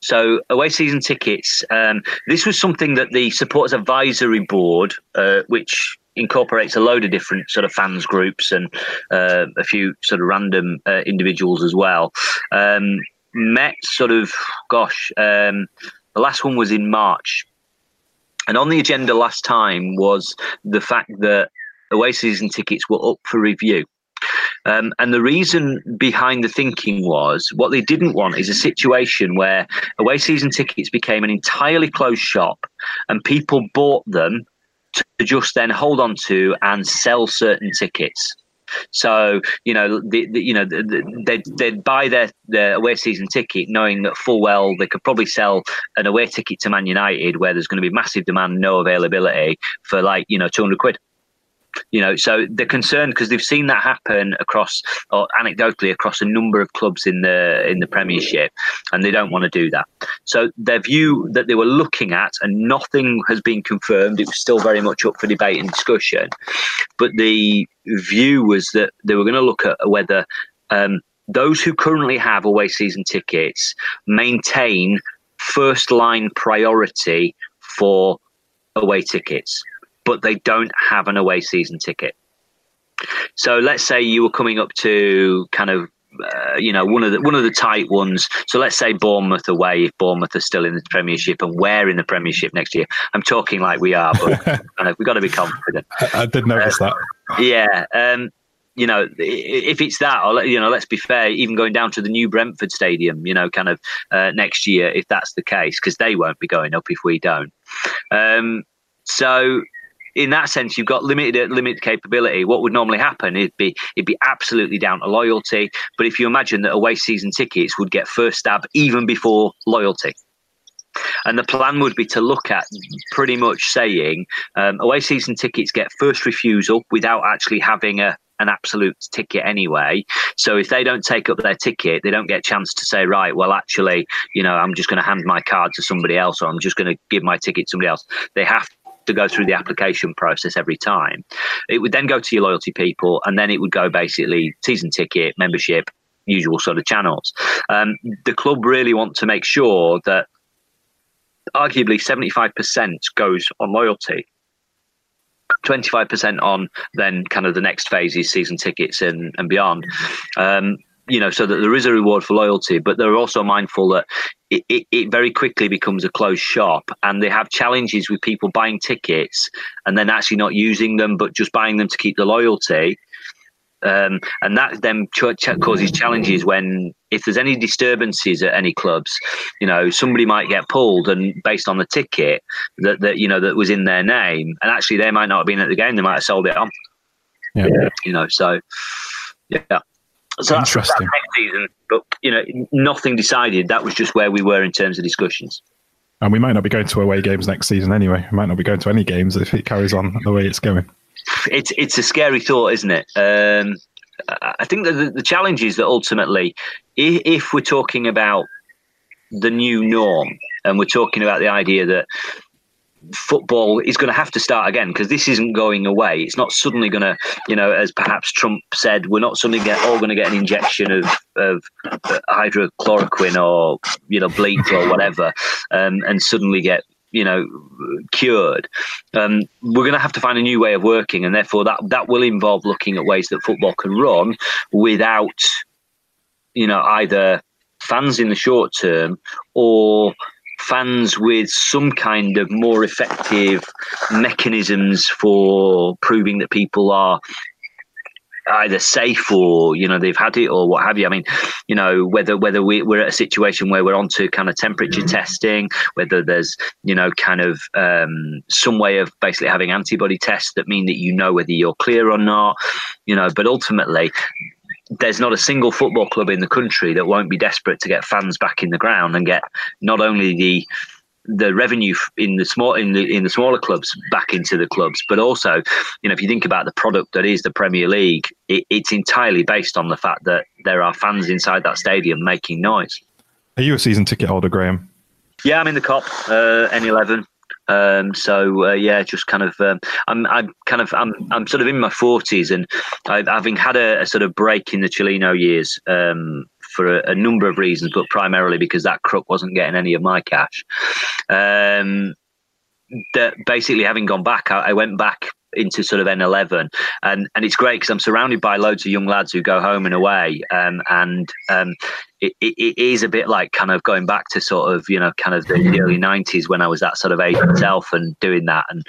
Speaker 8: so away season tickets. Um, this was something that the supporters advisory board, uh, which incorporates a load of different sort of fans groups and uh, a few sort of random uh, individuals as well, um, met sort of, gosh, um, the last one was in March. And on the agenda last time was the fact that away season tickets were up for review. Um, and the reason behind the thinking was what they didn't want is a situation where away season tickets became an entirely closed shop and people bought them to just then hold on to and sell certain tickets. So you know, the, the, you know, the, they'd, they'd buy their, their away season ticket, knowing that full well they could probably sell an away ticket to Man United, where there's going to be massive demand, no availability, for like you know two hundred quid you know so they're concerned because they've seen that happen across or anecdotally across a number of clubs in the in the premiership and they don't want to do that. So their view that they were looking at and nothing has been confirmed it was still very much up for debate and discussion but the view was that they were going to look at whether um, those who currently have away season tickets maintain first line priority for away tickets but they don't have an away season ticket. So let's say you were coming up to kind of uh, you know one of the one of the tight ones. So let's say Bournemouth away if Bournemouth are still in the Premiership and we're in the Premiership next year. I'm talking like we are, but <laughs> uh, we've got to be confident.
Speaker 5: I did notice uh,
Speaker 8: that. Yeah. Um, you know, if it's that, or you know, let's be fair, even going down to the new Brentford Stadium, you know, kind of uh, next year, if that's the case, because they won't be going up if we don't. Um, so in that sense, you've got limited limited capability. What would normally happen? It'd be it'd be absolutely down to loyalty. But if you imagine that away season tickets would get first stab even before loyalty. And the plan would be to look at pretty much saying um, away season tickets get first refusal without actually having a, an absolute ticket anyway. So if they don't take up their ticket, they don't get a chance to say, right, well, actually, you know, I'm just going to hand my card to somebody else or I'm just going to give my ticket to somebody else. They have to go through the application process every time. It would then go to your loyalty people, and then it would go basically season ticket, membership, usual sort of channels. Um, the club really want to make sure that arguably 75% goes on loyalty 25% on then kind of the next phase is season tickets and, and beyond. Um, you know, so that there is a reward for loyalty, but they're also mindful that it, it, it, very quickly becomes a closed shop and they have challenges with people buying tickets and then actually not using them, but just buying them to keep the loyalty. Um, and that then ch- causes challenges when if there's any disturbances at any clubs, you know, somebody might get pulled and based on the ticket that, that you know that was in their name, and actually they might not have been at the game, they might have sold it on. Yeah. You know, so yeah. So Interesting. next season, but you know, nothing decided. That was just where we were in terms of discussions.
Speaker 5: And we might not be going to away games next season anyway. We might not be going to any games if it carries on the way it's going.
Speaker 8: It's it's a scary thought, isn't it? Um, I think that the, the challenge is that ultimately, if, if we're talking about the new norm, and we're talking about the idea that football is going to have to start again because this isn't going away. It's not suddenly going to, you know, as perhaps Trump said, we're not suddenly get all going to get an injection of of hydrochloroquine or you know bleach or whatever, um, and suddenly get you know cured. Um, we're going to have to find a new way of working, and therefore that that will involve looking at ways that football can run without you know, either fans in the short term or fans with some kind of more effective mechanisms for proving that people are either safe or you know they've had it or what have you. I mean, you know whether whether we, we're at a situation where we're onto kind of temperature mm. testing, whether there's you know kind of um, some way of basically having antibody tests that mean that you know whether you're clear or not. You know, but ultimately there's not a single football club in the country that won't be desperate to get fans back in the ground and get not only the the revenue in the small in the in the smaller clubs back into the clubs, but also, you know, if you think about the product that is the Premier League, it, it's entirely based on the fact that there are fans inside that stadium making noise.
Speaker 5: Are you a season ticket holder, Graham?
Speaker 8: Yeah, I'm in the Kop, uh, N11. Um, so uh, yeah, just kind of um, I'm I'm kind of I'm I'm sort of in my forties, and I, having had a, a, sort of break in the Cellino years um, for a, a, number of reasons, but primarily because that crook wasn't getting any of my cash. Um, that basically having gone back, I, I went back into sort of N11, and and it's great because I'm surrounded by loads of young lads who go home and away, um, and um, it, it, it is a bit like kind of going back to sort of you know kind of the, the early '90s when I was that sort of age myself and doing that, and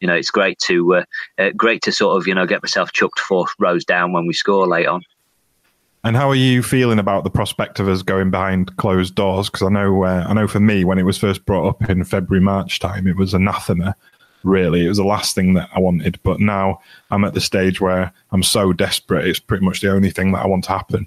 Speaker 8: you know it's great to uh, uh, great to sort of you know get myself chucked four rows down when we score late on.
Speaker 5: And how are you feeling about the prospect of us going behind closed doors? Because I know, uh, I know for me, when it was first brought up in February, March time, it was anathema really. It was the last thing that I wanted. But now I'm at the stage where I'm so desperate, it's pretty much the only thing that I want to happen.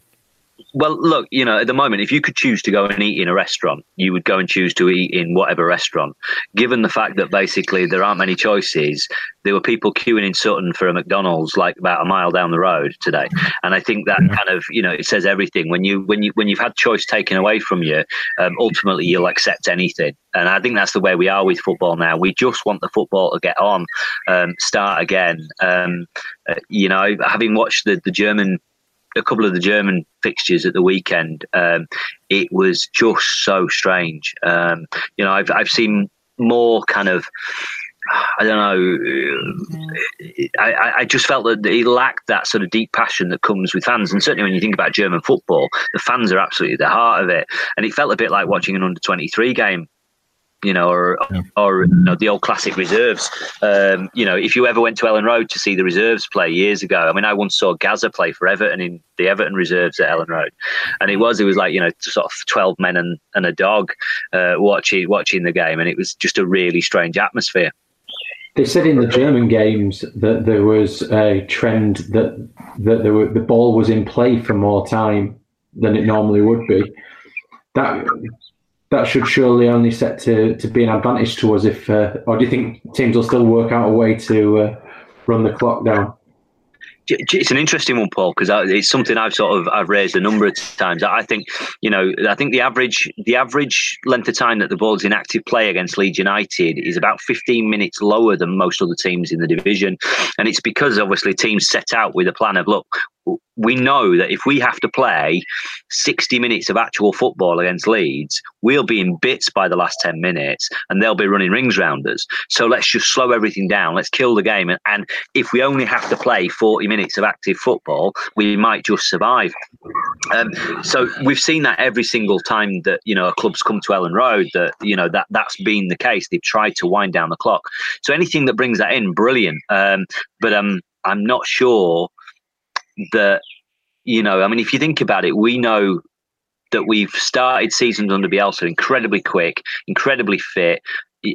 Speaker 8: Well, look, you know, at the moment, if you could choose to go and eat in a restaurant, you would go and choose to eat in whatever restaurant. Given the fact that basically there aren't many choices, there were people queuing in Sutton for a McDonald's like about a mile down the road today, and I think that kind of you know it says everything. When you when you when you've had choice taken away from you, um, ultimately you'll accept anything, and I think that's the way we are with football now. We just want the football to get on, um, start again. Um, uh, you know, having watched the the German a couple of the German fixtures at the weekend, um, it was just so strange. Um, you know, I've I've seen more kind of. I don't know. I, I just felt that he lacked that sort of deep passion that comes with fans. And certainly when you think about German football, the fans are absolutely the heart of it. And it felt a bit like watching an under 23 game you know, or yeah. or you know, the old classic reserves. Um, you know, if you ever went to Elland Road to see the reserves play years ago, I mean, I once saw Gazza play for Everton in the Everton reserves at Elland Road, and it was it was like you know sort of twelve men and, and a dog uh, watching watching the game, and it was just a really strange atmosphere.
Speaker 3: They said in the German games that there was a trend that that there were, the ball was in play for more time than it normally would be. That that should surely only set to, to be an advantage to us if, uh, or do you think teams will still work out a way to uh, run the clock down?
Speaker 8: It's an interesting one, Paul, because it's something I've sort of I've raised a number of times. I think you know I think the average the average length of time that the ball's in active play against Leeds United is about 15 minutes lower than most other teams in the division, and it's because obviously teams set out with a plan of look we know that if we have to play 60 minutes of actual football against Leeds, we'll be in bits by the last 10 minutes and they'll be running rings round us. So let's just slow everything down. Let's kill the game. And, and if we only have to play 40 minutes of active football, we might just survive. Um, so we've seen that every single time that, you know, a club's come to Elland Road that, you know, that that's been the case. They've tried to wind down the clock. So anything that brings that in, brilliant. Um, but um, I'm not sure that you know, I mean, if you think about it, we know that we've started seasons under Bielsa incredibly quick, incredibly fit,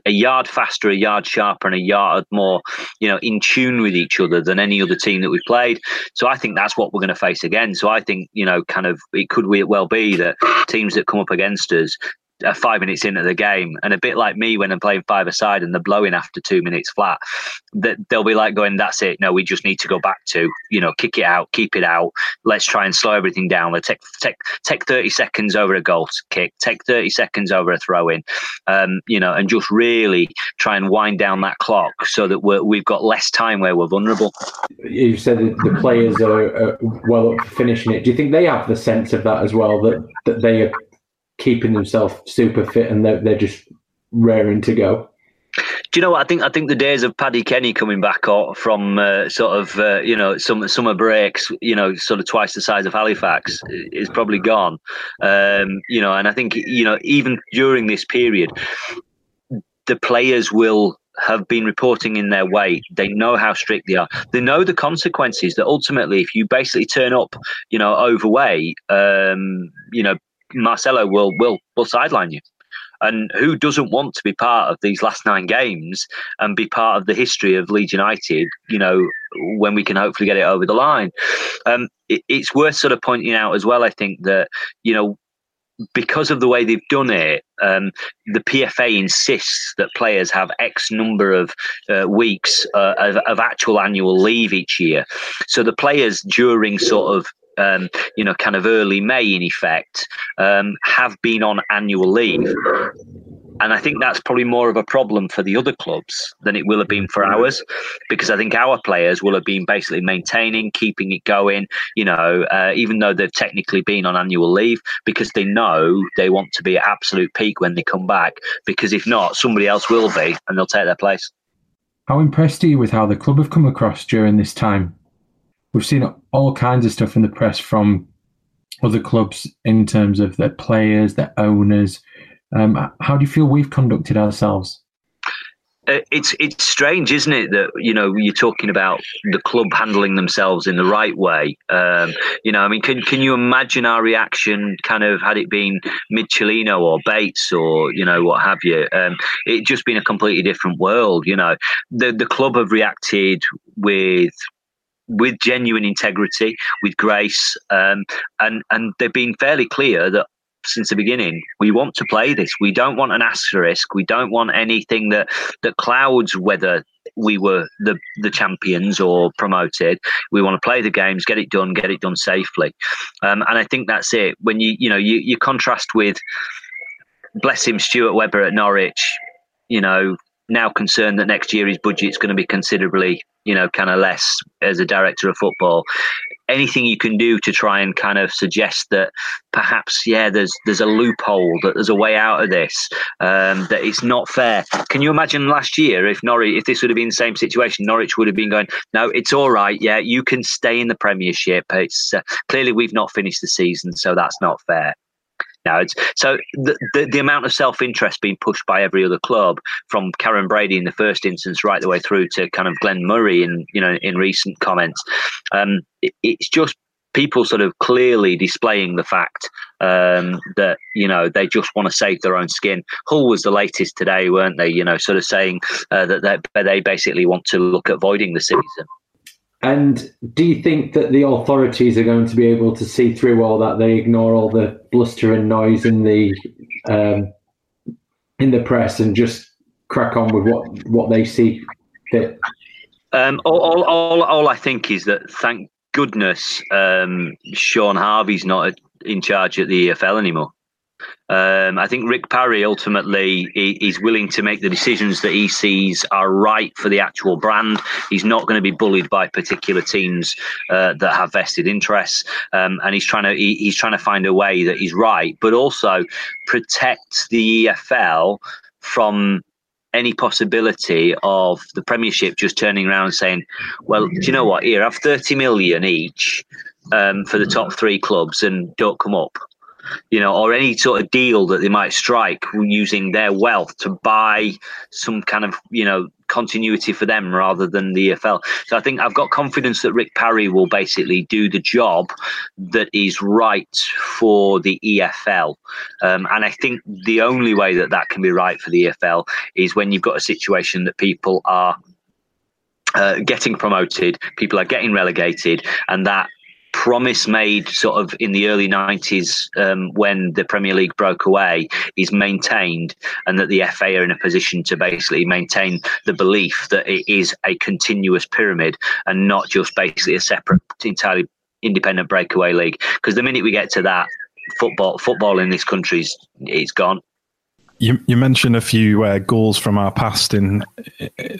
Speaker 8: a yard faster, a yard sharper, and a yard more, you know, in tune with each other than any other team that we've played. So I think that's what we're going to face again. So I think, you know, kind of it could well be that teams that come up against us five minutes into the game, and a bit like me when I'm playing five aside and they're blowing after two minutes flat, that they'll be like going, "That's it. No, we just need to go back to you know, kick it out, keep it out. Let's try and slow everything down. Let's take take take thirty seconds over a goal kick, take thirty seconds over a throw in, um, you know, and just really try and wind down that clock so that we're, we've got less time where we're vulnerable."
Speaker 3: You said the players are, are well up for finishing it. Do you think they have the sense of that as well? That that they are keeping themselves super fit and they're, they're just raring to go.
Speaker 8: Do you know what? I think I think the days of Paddy Kenny coming back from uh, sort of uh, you know some summer breaks, you know, sort of twice the size of Halifax, is probably gone. Um, you know, and I think you know even during this period, the players will have been reporting in their weight. They know how strict they are. They know the consequences that ultimately, if you basically turn up, you know, overweight, um, you know, Marcelo will will will sideline you. And who doesn't want to be part of these last nine games and be part of the history of Leeds United? You know, when we can hopefully get it over the line. Um, it, it's worth sort of pointing out as well. I think that you know because of the way they've done it, um, the PFA insists that players have X number of uh, weeks uh, of, of, actual annual leave each year. So the players during sort of um, you know, kind of early May in effect, um, have been on annual leave. And I think that's probably more of a problem for the other clubs than it will have been for ours, because I think our players will have been basically maintaining, keeping it going, you know, uh, even though they've technically been on annual leave, because they know they want to be at absolute peak when they come back. Because if not, somebody else will be and they'll take their place.
Speaker 3: How impressed are you with how the club have come across during this time? We've seen all kinds of stuff in the press from other clubs in terms of their players, their owners, um, how do you feel we've conducted ourselves?
Speaker 8: Uh, it's it's strange, isn't it, that you know you're talking about the club handling themselves in the right way. Um, you know, I mean, can can you imagine our reaction, kind of had it been Michelino or Bates or you know what have you? Um, it just been a completely different world. You know, the the club have reacted with with genuine integrity, with grace, um, and and they've been fairly clear that since the beginning. We want to play this. We don't want an asterisk. We don't want anything that that clouds whether we were the the champions or promoted. We want to play the games, get it done, get it done safely. Um, and I think that's it. When you you know you you contrast with bless him Stuart Webber at Norwich, you know now concerned that next year his budget is going to be considerably you know kind of less as a director of football. Anything you can do to try and kind of suggest that perhaps yeah there's there's a loophole that there's a way out of this um, that it's not fair. Can you imagine last year if Norwich if this would have been the same situation Norwich would have been going no it's all right yeah you can stay in the Premiership it's uh, clearly we've not finished the season so that's not fair now. It's, so the, the, the amount of self interest being pushed by every other club, from Karren Brady in the first instance, right the way through to kind of Glenn Murray in you know in recent comments, um, it, it's just people sort of clearly displaying the fact um, that you know they just want to save their own skin. Hull was the latest today, weren't they? You know, sort of saying uh, that they, they basically want to look at voiding the season.
Speaker 3: And do you think that the authorities are going to be able to see through all that? They ignore all the bluster and noise in the um, in the press and just crack on with what what they see fit.
Speaker 8: Um, all, all, all, all I think is that thank goodness um, Shaun Harvey's not in charge at the EFL anymore. Um, I think Rick Parry ultimately is willing to make the decisions that he sees are right for the actual brand. He's not going to be bullied by particular teams uh, that have vested interests, um, and he's trying to he, he's trying to find a way that he's right, but also protect the EFL from any possibility of the Premiership just turning around and saying, "Well, do you know what? Here, I have thirty million each um, for the top three clubs, and don't come up." You know, or any sort of deal that they might strike using their wealth to buy some kind of, you know, continuity for them rather than the EFL. So I think I've got confidence that Rick Parry will basically do the job that is right for the EFL. Um, and I think the only way that that can be right for the EFL is when you've got a situation that people are uh, getting promoted, people are getting relegated, and that promise made sort of in the early 90s um, when the Premier League broke away is maintained, and that the FA are in a position to basically maintain the belief that it is a continuous pyramid and not just basically a separate, entirely independent breakaway league. Because the minute we get to that, football football in this country is it's gone.
Speaker 5: You, you mentioned a few uh, goals from our past in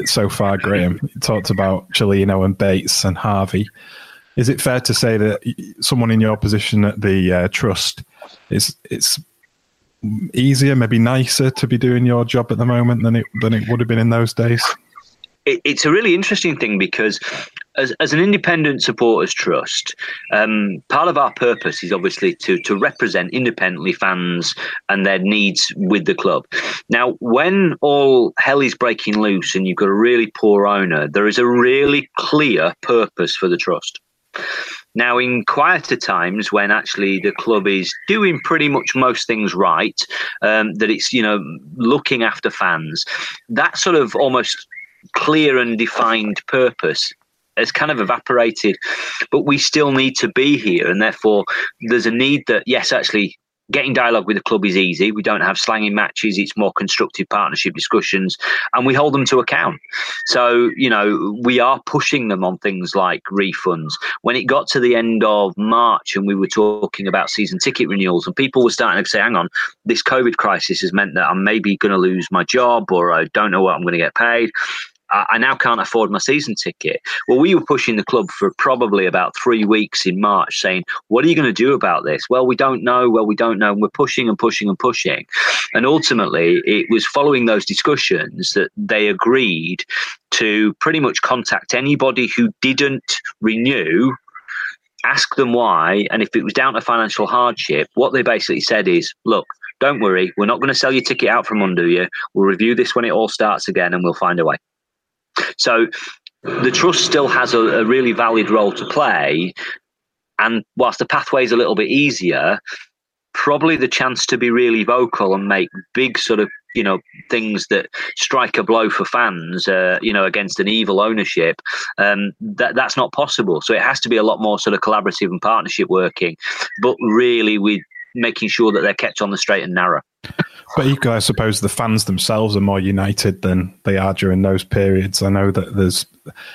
Speaker 5: so far, Graham. You talked about Cellino and Bates and Harvey. Is it fair to say that someone in your position at the uh, trust is it's easier, maybe nicer to be doing your job at the moment than it than it would have been in those days?
Speaker 8: It, it's a really interesting thing because as, as an independent supporters trust, um, part of our purpose is obviously to to represent independently fans and their needs with the club. Now, when all hell is breaking loose and you've got a really poor owner, there is a really clear purpose for the trust. Now, in quieter times, when actually the club is doing pretty much most things right, um, that it's you know looking after fans, that sort of almost clear and defined purpose has kind of evaporated. But we still need to be here, and therefore there's a need that yes, actually getting dialogue with the club is easy. We don't have slanging matches. It's more constructive partnership discussions and we hold them to account. So, you know, we are pushing them on things like refunds. When it got to the end of March and we were talking about season ticket renewals and people were starting to say, hang on, this COVID crisis has meant that I'm maybe going to lose my job or I don't know what I'm going to get paid. I now can't afford my season ticket. Well, we were pushing the club for probably about three weeks in March saying, What are you going to do about this? Well, we don't know. Well, we don't know. And we're pushing and pushing and pushing. And ultimately, it was following those discussions that they agreed to pretty much contact anybody who didn't renew ask them why, and if it was down to financial hardship, what they basically said is, look, don't worry, we're not going to sell your ticket out from under you. We'll review this when it all starts again, and we'll find a way. So the trust still has a, a really valid role to play. And whilst the pathway is a little bit easier, probably the chance to be really vocal and make big sort of you know things that strike a blow for fans uh, you know against an evil ownership um, that that's not possible so it has to be a lot more sort of collaborative and partnership working but really with making sure that they're kept on the straight and narrow
Speaker 5: but equally, I suppose the fans themselves are more united than they are during those periods. I know that there's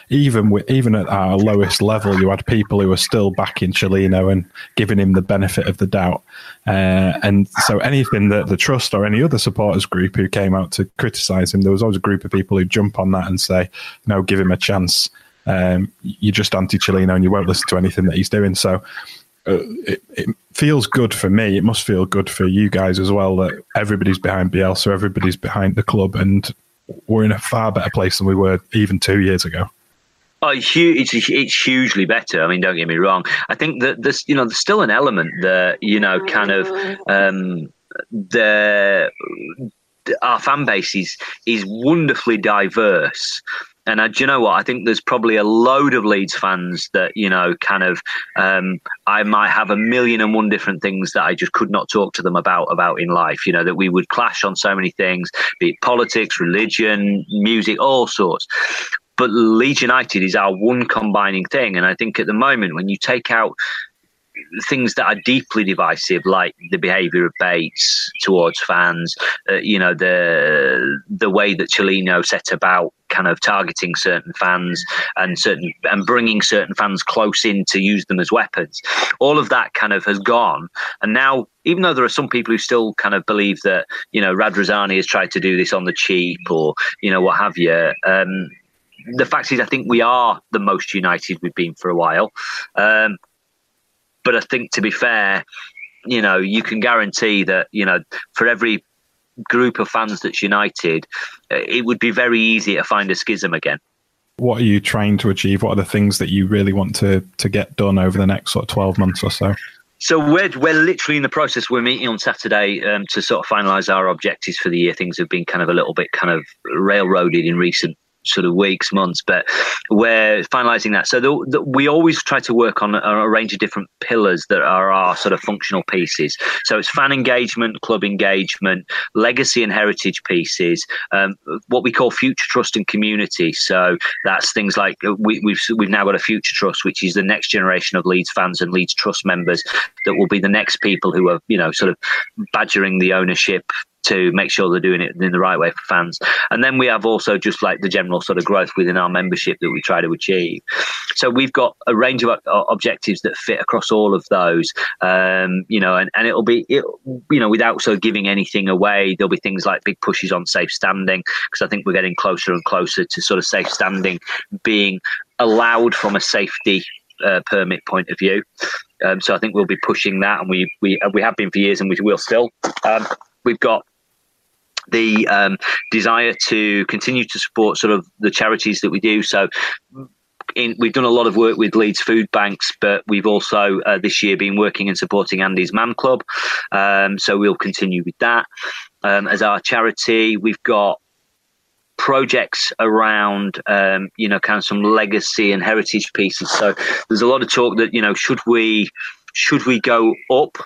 Speaker 5: even with, even at our lowest level, you had people who were still backing Cellino and giving him the benefit of the doubt. Uh, and so anything that the trust or any other supporters group who came out to criticise him, there was always a group of people who jump on that and say, "No, give him a chance." Um, you're just anti Cellino, and you won't listen to anything that he's doing. So uh, it, it, feels good for me. It must feel good for you guys as well that everybody's behind Bielsa, everybody's behind the club, and we're in a far better place than we were even two years ago.
Speaker 8: Oh, it's, it's hugely better. I mean, don't get me wrong. I think that there's, you know, there's still an element that, you know, kind of um, the our fan base is is wonderfully diverse and uh, do you know what? I think there's probably a load of Leeds fans that, you know, kind of, um, I might have a million and one different things that I just could not talk to them about, about in life, you know, that we would clash on so many things, be it politics, religion, music, all sorts. But Leeds United is our one combining thing. And I think at the moment, when you take out things that are deeply divisive, like the behaviour of Bates towards fans, uh, you know, the the way that Cellino set about kind of targeting certain fans and certain and bringing certain fans close in to use them as weapons. All of that kind of has gone, and now even though there are some people who still kind of believe that you know Radrizzani has tried to do this on the cheap or you know what have you. Um, the fact is, I think we are the most united we've been for a while. Um, but I think to be fair, you know, you can guarantee that, you know, for every group of fans that's united, uh, it would be very easy to find a schism again.
Speaker 5: What are you trying to achieve? What are the things that you really want to to get done over the next sort of twelve months or so?
Speaker 8: So we're we're literally in the process. We're meeting on Saturday um, to sort of finalise our objectives for the year. Things have been kind of a little bit kind of railroaded in recent sort of weeks, months, but we're finalising that. So the, the, we always try to work on a, a, range of different pillars that are our sort of functional pieces. So it's fan engagement, club engagement, legacy and heritage pieces, um, what we call future trust and community. So that's things like uh, we, we've we've now got a future trust, which is the next generation of Leeds fans and Leeds trust members that will be the next people who are you know sort of badgering the ownership to make sure they're doing it in the right way for fans. And then we have also just like the general sort of growth within our membership that we try to achieve. So we've got a range of objectives that fit across all of those, um, you know, and, and it'll be, it, you know, without sort of giving anything away, there'll be things like big pushes on safe standing, because I think we're getting closer and closer to sort of safe standing being allowed from a safety uh, permit point of view. Um, so I think we'll be pushing that, and we we we have been for years, and we will still. Um, we've got the um, desire to continue to support sort of the charities that we do. So in, we've done a lot of work with Leeds Food Banks, but we've also uh, this year been working and supporting Andy's Man Club. Um, so we'll continue with that um, as our charity. We've got projects around um, you know kind of some legacy and heritage pieces. So there's a lot of talk that you know should we should we go up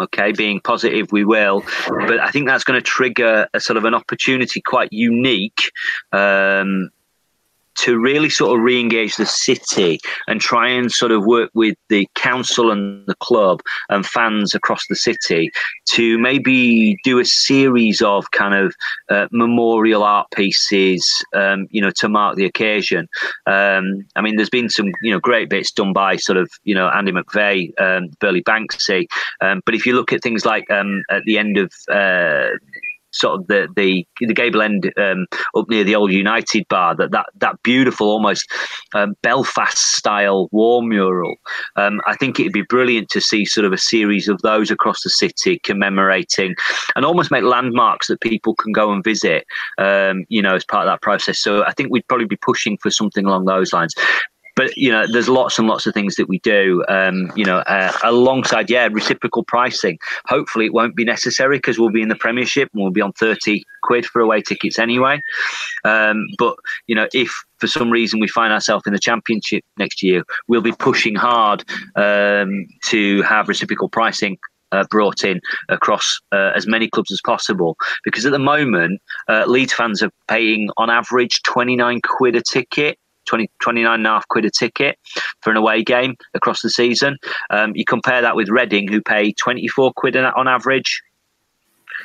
Speaker 8: okay being positive we will. But i think that's going to trigger a sort of an opportunity quite unique um, to really sort of re-engage the city and try and sort of work with the council and the club and fans across the city to maybe do a series of kind of uh, memorial art pieces, um, you know, to mark the occasion. Um, I mean, there's been some, you know, great bits done by sort of, you know, Andy McVeigh, um, Burley Banksy. Um, but if you look at things like um, at the end of uh, sort of the the, the gable end um, up near the old United bar that that, that beautiful almost um, Belfast style war mural. Um, I think it'd be brilliant to see sort of a series of those across the city commemorating and almost make landmarks that people can go and visit. Um, you know, as part of that process. So I think we'd probably be pushing for something along those lines but you know, there's lots and lots of things that we do. Um, you know, uh, alongside yeah, reciprocal pricing. Hopefully, it won't be necessary because we'll be in the Premiership and we'll be on thirty quid for away tickets anyway. Um, but you know, if for some reason we find ourselves in the Championship next year, we'll be pushing hard um, to have reciprocal pricing uh, brought in across uh, as many clubs as possible. Because at the moment, uh, Leeds fans are paying on average 29 quid a ticket 20, 29 and a half quid a ticket for an away game across the season. Um, you compare that with Reading, who pay 24 quid on average.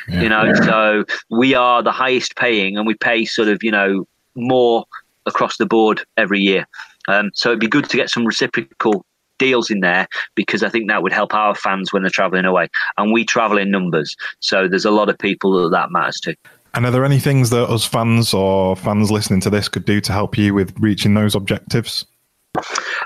Speaker 8: Yeah. You know, so we are the highest paying, and we pay sort of you know more across the board every year. Um, so it'd be good to get some reciprocal deals in there because I think that would help our fans when they're travelling away, and we travel in numbers, so there's a lot of people that that matters to.
Speaker 5: And are there any things that us fans or fans listening to this could do to help you with reaching those objectives?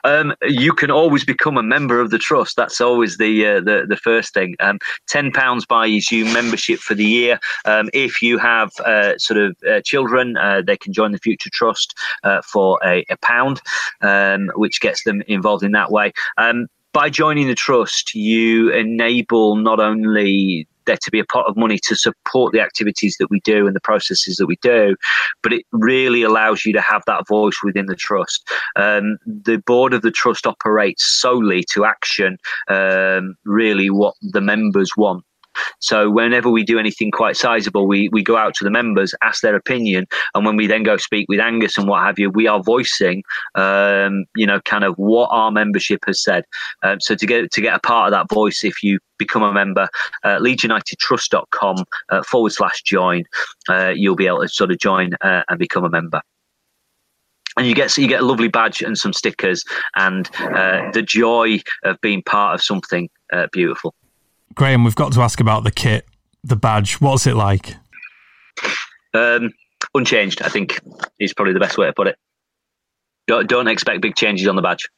Speaker 8: Um, you can always become a member of the trust. That's always the uh, the, the first thing. Um, Ten pounds buys you membership for the year. Um, if you have uh, sort of uh, children, uh, they can join the Future Trust uh, for a, a pound, um, which gets them involved in that way. Um, by joining the trust, you enable not only there to be a pot of money to support the activities that we do and the processes that we do, but it really allows you to have that voice within the trust. Um, the board of the trust operates solely to action um, really what the members want. So whenever we do anything quite sizable, we, we go out to the members, ask their opinion, and when we then go speak with Angus and what have you, we are voicing, um, you know, kind of what our membership has said. Um, so to get to get a part of that voice, if you become a member, uh, leedsunitedtrust.com uh, forward slash join, uh, you'll be able to sort of join uh, and become a member and you get you get a lovely badge and some stickers and uh, the joy of being part of something uh, beautiful.
Speaker 9: Graham, we've got to ask about the kit, the badge. What's it like?
Speaker 8: Um, unchanged, I think, is probably the best way to put it. Don't, don't expect big changes on the badge.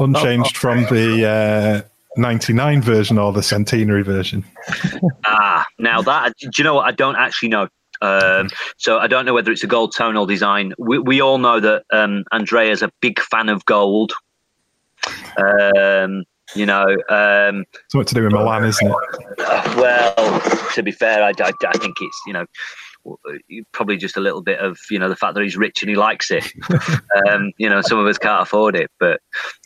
Speaker 5: Unchanged oh, from the uh, 99 version or the centenary version? <laughs>
Speaker 8: ah, now that, do you know what? I don't actually know. Um, so I don't know whether it's a gold tonal design. We, we all know that um, Andrea's a big fan of gold. Um, you know, um,
Speaker 5: something to do with Milan, isn't it?
Speaker 8: well, to be fair, I, I, I, think it's you know probably just a little bit of you know the fact that he's rich and he likes it. <laughs> um, you know, some of us can't afford it, but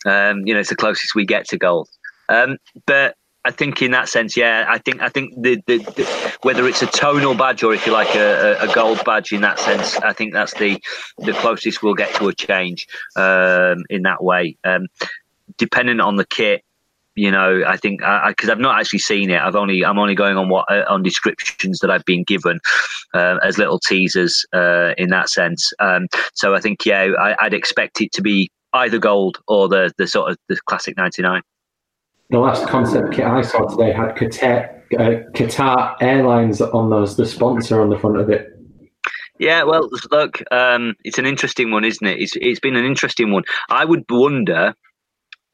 Speaker 8: um, you know it's the closest we get to gold. Um, but I think in that sense, yeah, I think I think the, the, the whether it's a tonal badge or if you like a, a, gold badge in that sense, I think that's the the closest we'll get to a change um, in that way. Um, depending on the kit, you know, I think because I've not actually seen it. I've only I'm only going on what uh, on descriptions that I've been given uh, as little teasers uh, in that sense. Um, so I think yeah, I, would expect it to be either gold or the the sort of the classic '99.
Speaker 3: The last concept kit I saw today had Qatar, uh, Qatar Airlines on those, the sponsor on the front of it.
Speaker 8: Yeah, well, look, um, it's an interesting one, isn't it? It's, it's been an interesting one. I would wonder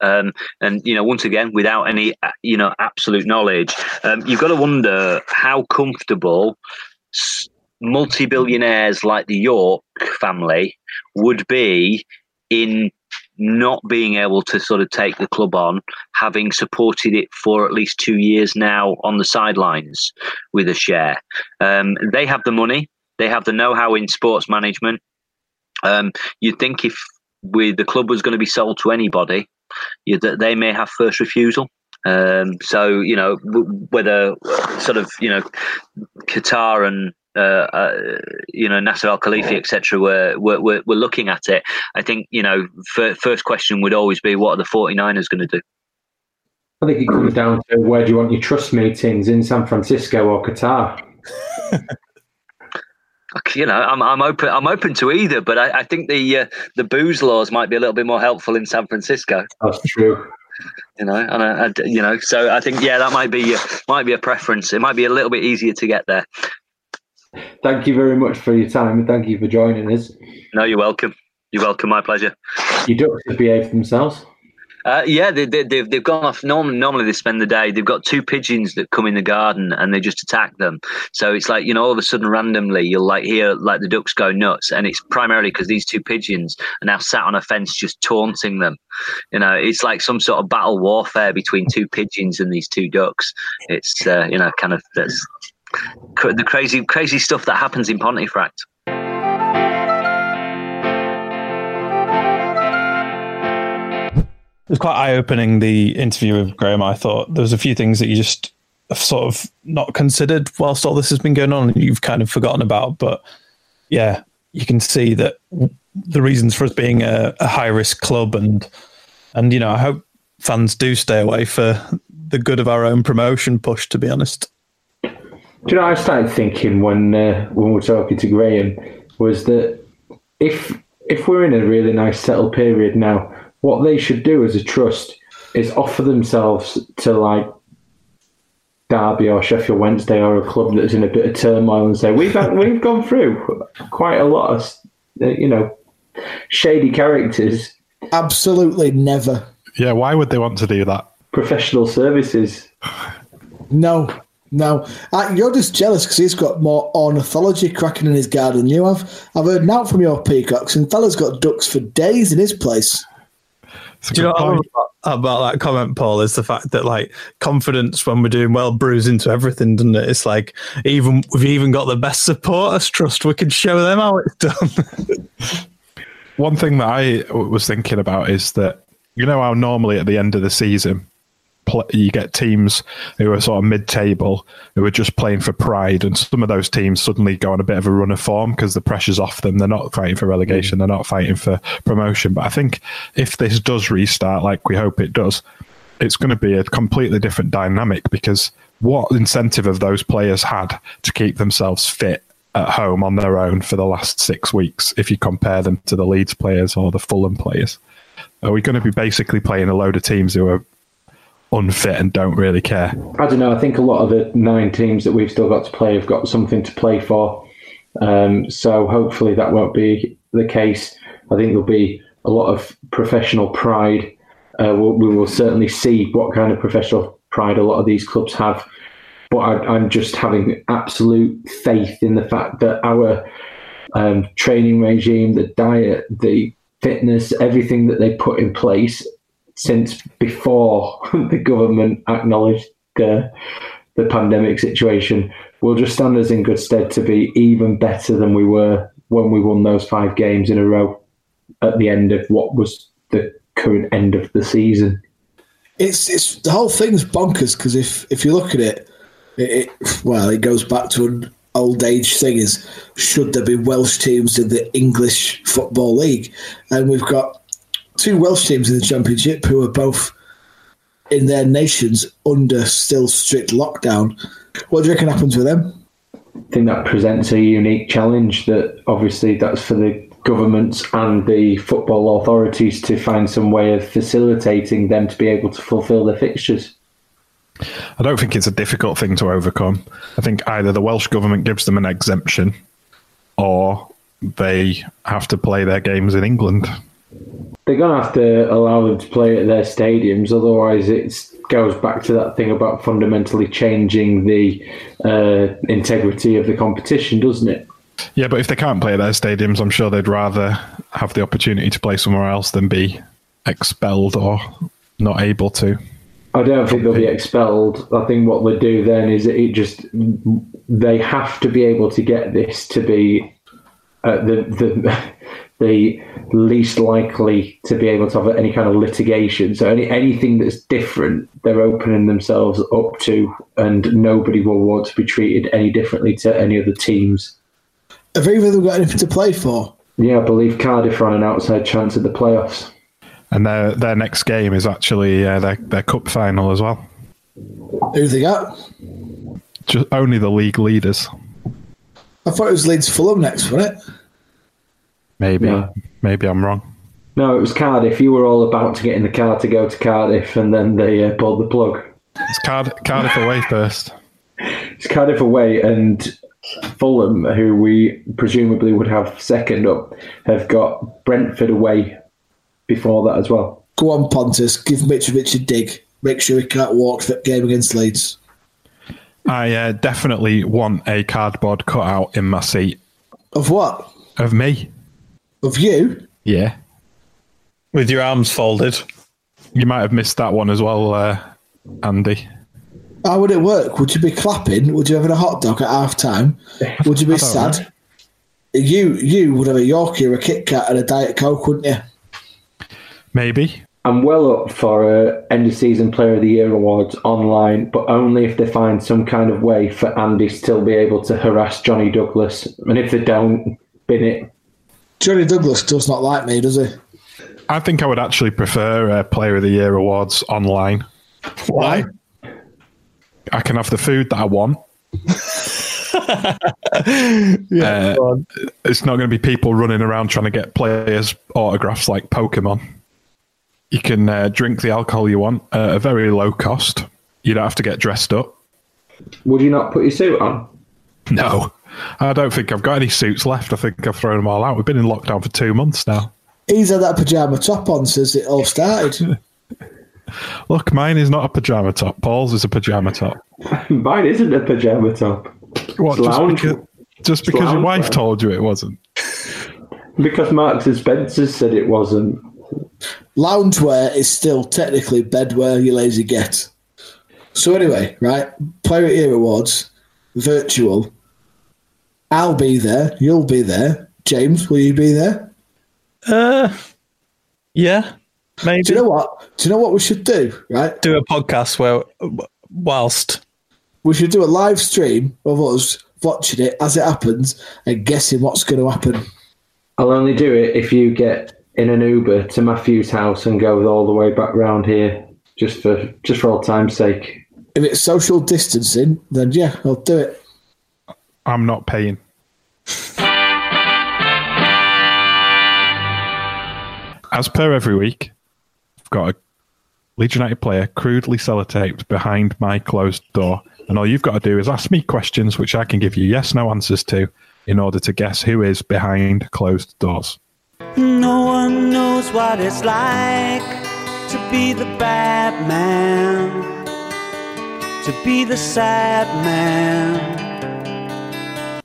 Speaker 8: Um, and you know, once again, without any you know absolute knowledge, um, you've got to wonder how comfortable multi-billionaires like the York family would be in not being able to sort of take the club on, having supported it for at least two years now on the sidelines with a share. Um, they have the money, they have the know-how in sports management. Um, you'd think if the club was going to be sold to anybody, that they may have first refusal. Um, so you know whether sort of you know Qatar and uh, uh, you know Nasser Al Khelaifi, etc., were, were, were were looking at it. I think you know f- first question would always be, what are the 49ers going to do?
Speaker 3: I think it comes down to where do you want your trust meetings in San Francisco or Qatar. <laughs>
Speaker 8: you know, I'm I'm open I'm open to either, but I, I think the uh, the booze laws might be a little bit more helpful in San Francisco.
Speaker 3: That's true.
Speaker 8: You know, and I, I, you know, so I think yeah, that might be might be a preference. It might be a little bit easier to get there.
Speaker 3: Thank you very much for your time and thank you for joining us.
Speaker 8: No, you're welcome. You're welcome. My pleasure.
Speaker 3: Your ducks have behaved themselves.
Speaker 8: Uh, yeah, they, they, they've they've gone off. Normally, normally they spend the day. They've got two pigeons that come in the garden and they just attack them. So it's like you know, all of a sudden, randomly, you'll like hear like the ducks go nuts, and it's primarily because these two pigeons are now sat on a fence just taunting them. You know, it's like some sort of battle warfare between two pigeons and these two ducks. It's uh, you know, kind of that's the crazy crazy stuff that happens in Pontefract.
Speaker 2: Was quite eye opening the interview with Graham. I thought there was a few things that you just have sort of not considered whilst all this has been going on and you've kind of forgotten about. But yeah, you can see that the reasons for us being a, a high risk club and and you know I hope fans do stay away for the good of our own promotion push. To be honest.
Speaker 3: Do you know, I started thinking when uh, when we were talking to Graham was that if if we're in a really nice settled period now, what they should do as a trust is offer themselves to like Derby or Sheffield Wednesday or a club that's in a bit of turmoil and say we've had, we've gone through quite a lot of uh, you know shady characters.
Speaker 4: Absolutely never.
Speaker 5: Yeah, why would they want to do that?
Speaker 3: Professional services.
Speaker 4: No, no, uh, you're just jealous because he's got more ornithology cracking in his garden than you have. I've heard now from your peacocks, and fella's got ducks for days in his place.
Speaker 2: Do you know what about, about that comment, Paul? Is the fact that like confidence when we're doing well brews into everything, doesn't it? It's like even we've even got the best supporters trust. We can show them how it's done. <laughs>
Speaker 5: One thing that I was thinking about is that you know how normally at the end of the season you get teams who are sort of mid-table who are just playing for pride, and some of those teams suddenly go on a bit of a run of form because the pressure's off them. They're not fighting for relegation. Mm. They're not fighting for promotion. But I think if this does restart, like we hope it does, it's going to be a completely different dynamic because what incentive have those players had to keep themselves fit at home on their own for the last six weeks if you compare them to the Leeds players or the Fulham players? Are we going to be basically playing a load of teams who are unfit and don't really care.
Speaker 3: I don't know. I think a lot of the nine teams that we've still got to play have got something to play for. Um, so hopefully that won't be the case. I think there'll be a lot of professional pride. Uh, we'll, we will certainly see what kind of professional pride a lot of these clubs have. But I, am just having absolute faith in the fact that our um, training regime, the diet, the fitness, everything that they put in place since before <laughs> the government acknowledged the, the pandemic situation will just stand us in good stead to be even better than we were when we won those five games in a row at the end of what was the current end of the season.
Speaker 4: It's it's the whole thing's bonkers because if if you look at it, it, it well, it goes back to an old age thing: is should there be Welsh teams in the English Football League? And we've got two Welsh teams in the Championship who are both in their nations under still strict lockdown. What do you reckon happens with them?
Speaker 3: I think that presents a unique challenge that obviously that's for the governments and the football authorities to find some way of facilitating them to be able to fulfil their fixtures.
Speaker 5: I don't think it's a difficult thing to overcome. I think either the Welsh government gives them an exemption or they have to play their games in England
Speaker 3: they're going to have to allow them to play at their stadiums. Otherwise, it goes back to that thing about fundamentally changing the uh, integrity of the competition, doesn't it?
Speaker 5: Yeah, but if they can't play at their stadiums, I'm sure they'd rather have the opportunity to play somewhere else than be expelled or not able to.
Speaker 3: I don't think they'll be expelled. I think what they do then is it just they have to be able to get this to be uh, the the the least likely to be able to have any kind of litigation. So any anything that's different, they're opening themselves up to, and nobody will want to be treated any differently to any other teams.
Speaker 4: Have either of them got anything to play for?
Speaker 3: Yeah, I believe Cardiff are on an outside chance at the playoffs.
Speaker 5: And their their next game is actually uh, their their cup final as well.
Speaker 4: Who they got?
Speaker 5: Just only the league leaders.
Speaker 4: I thought it was Leeds Fulham next, wasn't it?
Speaker 5: Maybe
Speaker 3: No.
Speaker 5: maybe I'm wrong.
Speaker 3: No, it was Cardiff. You were all about to get in the car to go to Cardiff, and then they uh, pulled the plug.
Speaker 5: It's Card- Cardiff away first.
Speaker 3: It's Cardiff away, and Fulham, who we presumably would have second up, have got Brentford away before that as well.
Speaker 4: Go on, Pontus. Give Mitrovic a dig. Make sure he can't walk that game against Leeds.
Speaker 5: I uh, definitely want a cardboard cutout in my seat
Speaker 4: Of what?
Speaker 5: of me.
Speaker 4: Of you?
Speaker 5: Yeah,
Speaker 2: With your arms folded.
Speaker 5: you might have missed that one as well, uh, Andy.
Speaker 4: How would it work? Would you be clapping? Would you have a hot dog at half time? <laughs> Would you be
Speaker 5: I don't
Speaker 4: sad? You you would have a Yorkie or a Kit Kat and a Diet Coke, wouldn't you?
Speaker 5: Maybe.
Speaker 3: I'm well up for a end of season player of the year awards online, but only if they find some kind of way for Andy still be able to harass Johnny Douglas. And if they don't, bin it.
Speaker 4: Johnny Douglas does not like me, does he?
Speaker 5: I think I would actually prefer uh, Player of the Year awards online.
Speaker 4: Why?
Speaker 5: I can have the food that I want. <laughs>
Speaker 2: Yeah.
Speaker 5: Uh, it's not going to be people running around trying to get players' autographs like Pokemon. You can uh, drink the alcohol you want at a very low cost. You don't have to get dressed up.
Speaker 3: Would you not put your suit on?
Speaker 5: No, I don't think I've got any suits left. I think I've thrown them all out. We've been in lockdown for two months now.
Speaker 4: He's had that pajama top on since it all started. <laughs>
Speaker 5: Look, mine is not a pajama top. Paul's is a pajama top. <laughs>
Speaker 3: Mine isn't a pajama top.
Speaker 5: What?
Speaker 3: It's
Speaker 5: Just
Speaker 3: lounge-
Speaker 5: because, just because your wife
Speaker 3: wear.
Speaker 5: told you it wasn't. <laughs>
Speaker 3: Because Marks and Spencer said it wasn't.
Speaker 4: Loungewear is still technically bedwear, you lazy get. So anyway, right, Player of the Year Awards, virtual. I'll be there. You'll be there. James, will you be there?
Speaker 2: Uh, yeah, maybe.
Speaker 4: Do you know what? Do you know what we should do? Right,
Speaker 2: do a podcast where, whilst
Speaker 4: we should do a live stream of us watching it as it happens and guessing what's going to happen.
Speaker 3: I'll only do it if you get in an Uber to Matthew's house and go all the way back round here, just for just for old time's sake.
Speaker 4: If it's social distancing, then yeah, I'll do it.
Speaker 5: I'm not paying. As per every week, I've got a Leeds United player crudely sellotaped behind my closed door. And all you've got to do is ask me questions which I can give you yes no answers to in order to guess who is behind closed doors.
Speaker 10: No one knows what it's like to be the bad man, to be the sad man.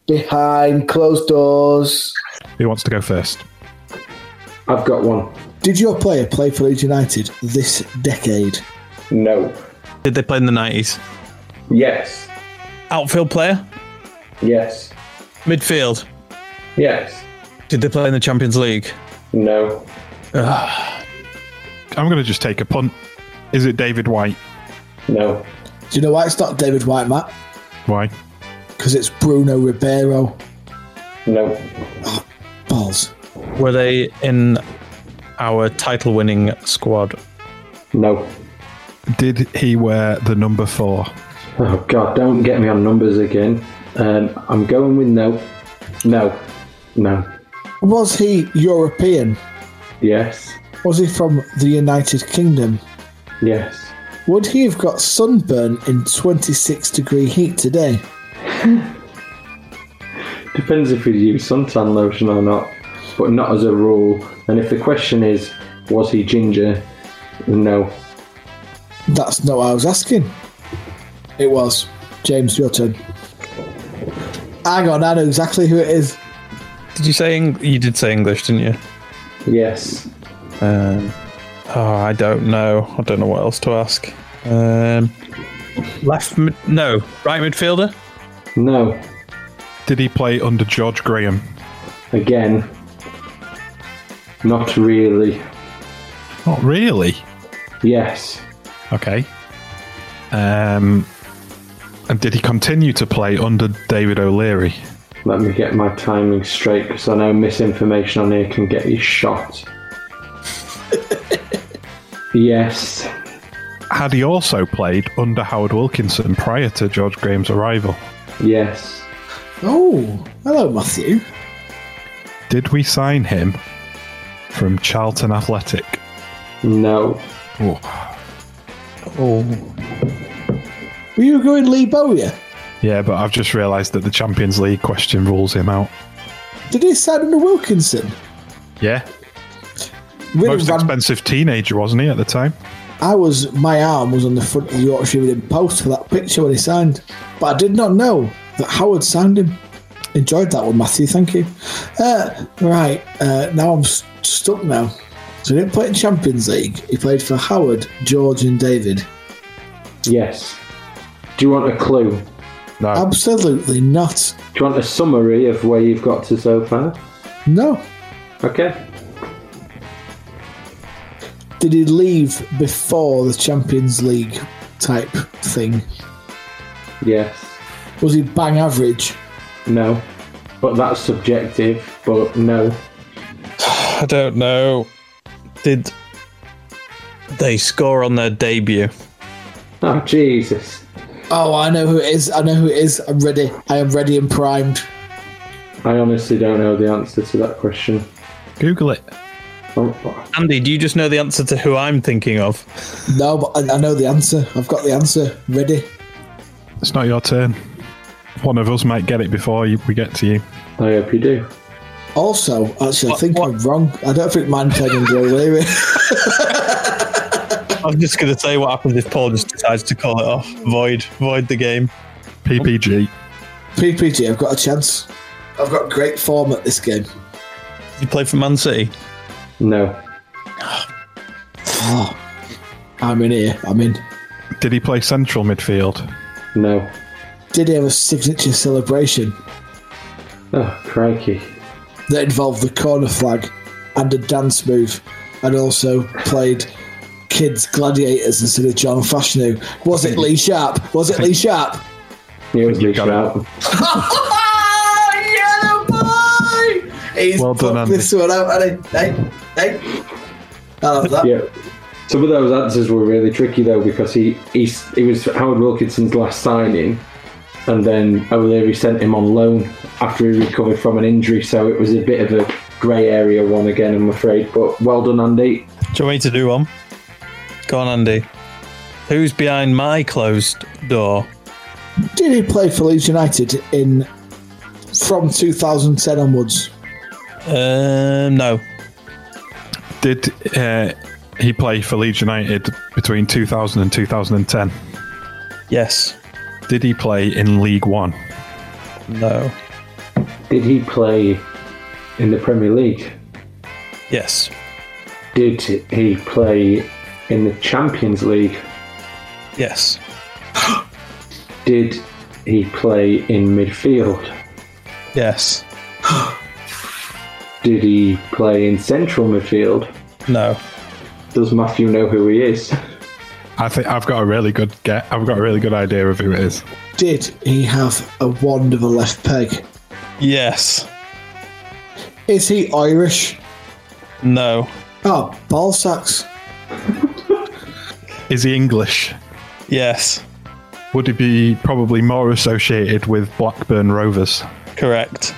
Speaker 4: Behind closed doors.
Speaker 5: Who wants to go first?
Speaker 3: I've got one.
Speaker 4: Did your player play for Leeds United this decade?
Speaker 3: No.
Speaker 2: did they play in the nineties?
Speaker 3: Yes.
Speaker 2: Outfield player,
Speaker 3: Yes.
Speaker 2: midfield.
Speaker 3: Yes.
Speaker 2: Did they play in the Champions League?
Speaker 3: No.
Speaker 5: I'm going to just take a punt. Is it David White?
Speaker 3: No.
Speaker 4: Do you know why it's not David White, Matt?
Speaker 5: Why?
Speaker 4: Because it's Bruno Ribeiro.
Speaker 3: No.
Speaker 4: Oh, Balls.
Speaker 2: Were they in our title-winning squad?
Speaker 3: No.
Speaker 5: Did he wear the number four?
Speaker 3: Oh God! Don't get me on numbers again. Um, I'm going with no. No. No.
Speaker 4: Was he European?
Speaker 3: Yes.
Speaker 4: Was he from the United Kingdom?
Speaker 3: Yes.
Speaker 4: Would he have got sunburn in 26 degree heat today?
Speaker 3: Depends if you use suntan lotion or not, but not as a rule. And if the question is, Was he ginger? No.
Speaker 4: That's not what I was asking. It was. James, your turn. Hang on, I know exactly who it is.
Speaker 2: Did you say Eng- you did say English, didn't you?
Speaker 3: Yes.
Speaker 2: Um, oh, I don't know. I don't know what else to ask. Um, left, mid- no, right midfielder.
Speaker 3: No.
Speaker 5: Did he play under George Graham?
Speaker 3: Again. Not really.
Speaker 5: Not really.
Speaker 3: Yes.
Speaker 5: Okay. Um, and did he continue to play under David O'Leary?
Speaker 3: Let me get my timing straight because I know misinformation on here can get you shot. <laughs> yes.
Speaker 5: Had he also played under Howard Wilkinson prior to George Graham's arrival?
Speaker 3: Yes.
Speaker 4: Oh, hello, Matthew.
Speaker 5: Did we sign him from Charlton Athletic?
Speaker 3: No.
Speaker 5: Oh,
Speaker 2: Oh,
Speaker 4: Were you going Lee Bowyer?
Speaker 5: yeah, but I've just realised that the Champions League question rules him out.
Speaker 4: Did he sign under Wilkinson?
Speaker 5: Yeah.
Speaker 4: Really
Speaker 5: Most
Speaker 4: ran-
Speaker 5: expensive teenager, wasn't he, at the time?
Speaker 4: I was my arm was on the front of the Yorkshire Evening Post for that picture when he signed, but I did not know that Howard signed him. Enjoyed that one, Matthew. Thank you. Uh, right uh, now I'm s- stuck now. So he didn't play in Champions League. He played for Howard, George, and David.
Speaker 3: Yes. Do you want a clue?
Speaker 5: No.
Speaker 4: Absolutely not.
Speaker 3: Do you want a summary of where you've got to so far?
Speaker 4: No.
Speaker 3: Okay.
Speaker 4: Did he leave before the Champions League type thing?
Speaker 3: Yes.
Speaker 4: Was he bang average?
Speaker 3: No. But that's subjective, but no. <sighs>
Speaker 2: I don't know. Did they score on their debut?
Speaker 3: Oh, Jesus.
Speaker 4: Oh, I know who it is. I know who it is. I'm ready. I am ready and primed.
Speaker 3: I honestly don't know the answer to that question.
Speaker 5: Google it.
Speaker 3: Oh,
Speaker 2: Andy, do you just know the answer to who I'm thinking of?
Speaker 4: No, but I, I know the answer. I've got the answer ready.
Speaker 5: It's not your turn. One of us might get it before you, we get to you.
Speaker 3: I hope you do.
Speaker 4: Also, actually, I
Speaker 2: What-
Speaker 4: think
Speaker 2: what-
Speaker 4: I'm wrong. I don't think man played under O'Leary.
Speaker 2: I'm just going to say what happens if Paul just decides to call it off. Void, void the game.
Speaker 5: PPG.
Speaker 4: PPG, I've got a chance. I've got great form at this game.
Speaker 2: You play for Man City.
Speaker 3: No.
Speaker 4: Oh, <sighs> I'm in here. I'm in.
Speaker 5: Did he play central midfield?
Speaker 3: No.
Speaker 4: Did he have a signature celebration
Speaker 3: Oh, crikey.
Speaker 4: that involved the corner flag and a dance move, and also played kids gladiators instead of John Fashanu? Was it Lee Sharpe? Was it Lee Sharpe?
Speaker 3: It was Lee
Speaker 5: got it.
Speaker 3: Sharpe. <laughs>
Speaker 4: Yellow boy! He's
Speaker 5: Well done,
Speaker 4: put
Speaker 5: Andy.
Speaker 4: this one out, and hey, hey. I love that.
Speaker 3: Yeah. Some of those answers were really tricky though because he he he was Howard Wilkinson's last signing, and then O'Leary sent him on loan after he recovered from an injury. So it was a bit of a grey area one again, I'm afraid. But well done, Andy.
Speaker 2: Do you want me to do one? Go on, Andy. Who's behind my closed door?
Speaker 4: Did he play for Leeds United in from 2010 onwards?
Speaker 2: Um, no.
Speaker 5: Did uh, he play for Leeds United between 2000 and 2010?
Speaker 2: Yes.
Speaker 5: Did he play in League One?
Speaker 2: No.
Speaker 3: Did he play in the Premier League?
Speaker 2: Yes.
Speaker 3: Did he play in the Champions League?
Speaker 2: Yes. <gasps>
Speaker 3: Did he play in midfield?
Speaker 2: Yes. <gasps>
Speaker 3: Did he play in central midfield?
Speaker 2: No.
Speaker 3: Does Matthew know who he is?
Speaker 5: I think I've got a really good get. I've got a really good idea of who it is.
Speaker 4: Did he have a wand of a left peg?
Speaker 2: Yes.
Speaker 4: Is he Irish?
Speaker 2: No.
Speaker 4: Oh, ball sacks.
Speaker 5: Is he English?
Speaker 2: Yes.
Speaker 5: Would he be probably more associated with Blackburn Rovers?
Speaker 2: Correct.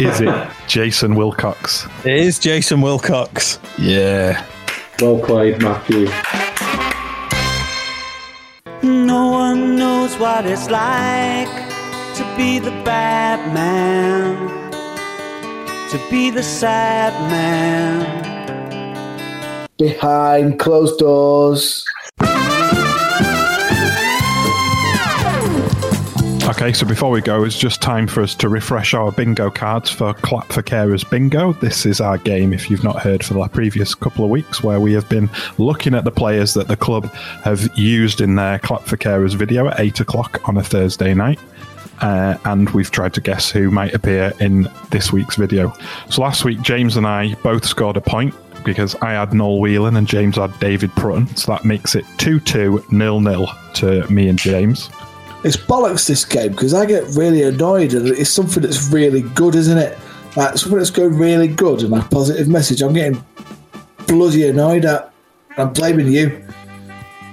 Speaker 5: Is it Jason Wilcox?
Speaker 2: It is Jason Wilcox.
Speaker 5: Yeah.
Speaker 3: Well played, Matthew.
Speaker 10: No one knows what it's like to be the bad man, to be the sad man.
Speaker 4: behind closed doors.
Speaker 5: Okay, so before we go, it's just time for us to refresh our bingo cards for Clap for Carers Bingo. This is our game, if you've not heard, for the previous couple of weeks, where we have been looking at the players that the club have used in their Clap for Carers video at 8 o'clock on a Thursday night. Uh, and we've tried to guess who might appear in this week's video. So last week, James and I both scored a point because I had Noel Whelan and James had David Prutton. So that makes it 2 2 0 0 to me and James.
Speaker 4: It's bollocks this game because I get really annoyed and it's something that's really good, isn't it? Like something that's going really good and a positive message. I'm getting bloody annoyed at. I'm blaming you.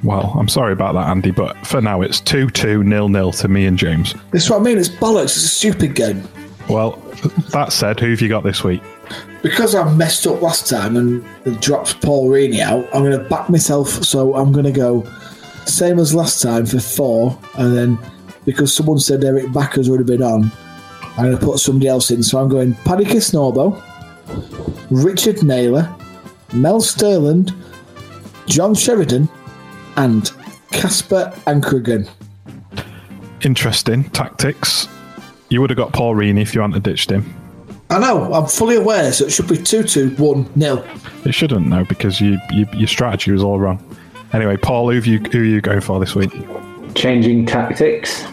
Speaker 5: Well, I'm sorry about that, Andy, but for now it's 2 2 0 0 to me and James.
Speaker 4: This is what I mean. It's bollocks. It's a stupid game.
Speaker 5: Well, that said, who have you got this week?
Speaker 4: Because I messed up last time and dropped Paul Reaney out, I'm going to back myself. So I'm going to go same as last time for four, and then because someone said Eirik Bakke's already been on, I'm going to put somebody else in. So I'm going Paddy Kisnorbo, Richard Naylor, Mel Sterland, John Sheridan, and Casper Ankergren.
Speaker 5: Interesting tactics. You would have got Paul Reaney if you hadn't ditched him.
Speaker 4: I know, I'm fully aware, so it should be 2 2 1 nil.
Speaker 5: It shouldn't, though, because you, you, your strategy was all wrong. Anyway, Paul, who, you, who are you going for this week?
Speaker 3: Changing tactics.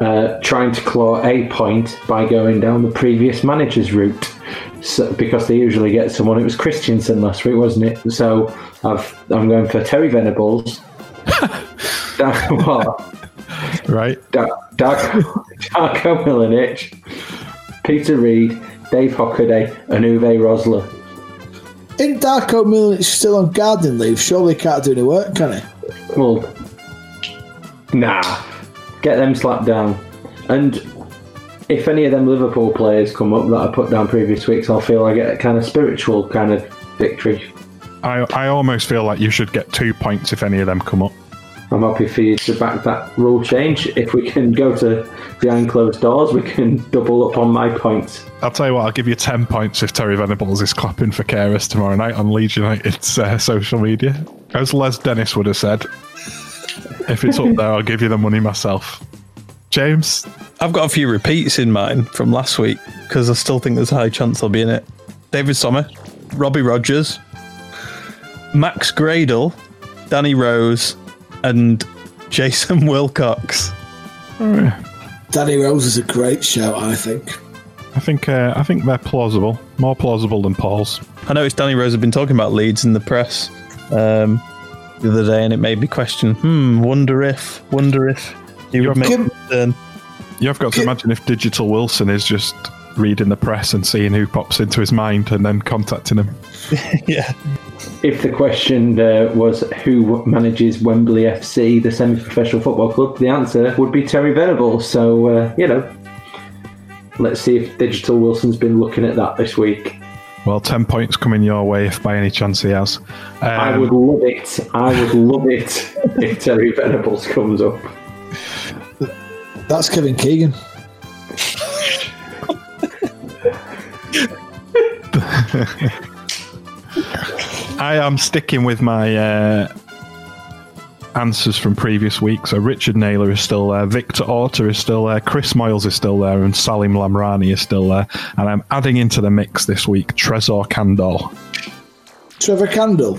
Speaker 3: Uh, trying to claw a point by going down the previous manager's route. So, because they usually get someone. It was Christiansen last week, wasn't it? So I've, I'm going for Terry Venables. <laughs> What?
Speaker 5: Right.
Speaker 3: Dark, Darko, Darko Milanic, Peter Reid, Dave Hockaday, and Uwe Rosler.
Speaker 4: In Darko Milanic still on gardening leave, surely he can't do any work, can he?
Speaker 3: Well, nah. Get them slapped down. And if any of them Liverpool players come up that I put down previous weeks, I'll feel I get a kind of spiritual kind of victory.
Speaker 5: I, I almost feel like you should get two points if any of them come up.
Speaker 3: I'm happy for you to back that rule change. If we can go to behind closed doors, we can double up on my points.
Speaker 5: I'll tell you what, I'll give you 10 points if Terry Venables is clapping for Carers tomorrow night on Leeds United's uh, social media. As Les Dennis would have said, if it's up there, I'll give you the money myself. James?
Speaker 2: I've got a few repeats in mind from last week because I still think there's a high chance I'll be in it. David Sommer, Robbie Rogers, Max Gradel, Danny Rose, and Jason <laughs> Wilcox.
Speaker 4: Danny Rose is a great shout, I think.
Speaker 5: I think uh, I think they're plausible, more plausible than Paul's.
Speaker 2: I noticed Danny Rose had been talking about Leeds in the press um, the other day, and it made me question. Hmm. Wonder if. Wonder if he would make a turn.
Speaker 5: You've got to imagine if Digital Wilson is just reading the press and seeing who pops into his mind and then contacting him. <laughs>
Speaker 2: yeah.
Speaker 3: If the question uh, was who manages Wembley FC, the semi-professional football club, the answer would be Terry Venables. So uh, you know, let's see if Digital Wilson's been looking at that this week.
Speaker 5: Well, 10 points coming your way if by any chance he has. Um,
Speaker 3: I would love it. I would love it <laughs> if Terry Venables comes up.
Speaker 4: That's Kevin Keegan. <laughs>
Speaker 5: I am sticking with my uh, answers from previous weeks. So Richard Naylor is still there, Victor Orta is still there, Chris Moyles is still there, and Salim Lamrani is still there. And I'm adding into the mix this week Trezor Candle.
Speaker 4: Trevor Candle.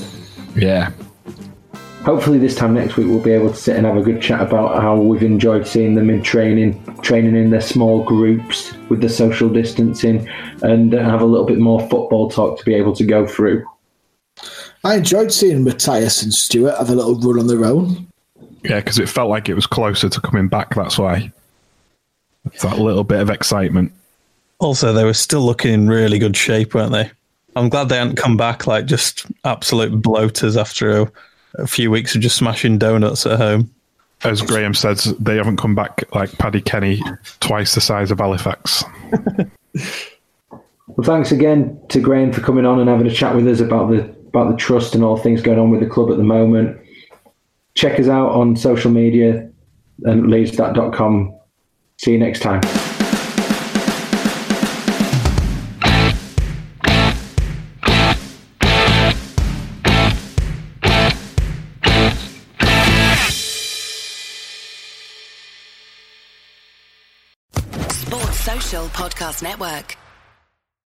Speaker 5: Yeah.
Speaker 3: Hopefully, this time next week we'll be able to sit and have a good chat about how we've enjoyed seeing them in training, training in their small groups with the social distancing, and have a little bit more football talk to be able to go through.
Speaker 4: I enjoyed seeing Matthias and Stewart have a little run on their own.
Speaker 5: Yeah, because it felt like it was closer to coming back. That's why. It's that little bit of excitement.
Speaker 2: Also, they were still looking in really good shape, weren't they? I'm glad they hadn't come back like just absolute bloaters after a, a few weeks of just smashing donuts at home.
Speaker 5: As Graham says, they haven't come back like Paddy Kenny, twice the size of Halifax. <laughs>
Speaker 3: Well, thanks again to Graham for coming on and having a chat with us about the about the trust and all things going on with the club at the moment. Check us out on social media and leedsthat.com. See you next time.
Speaker 11: Podcast Network.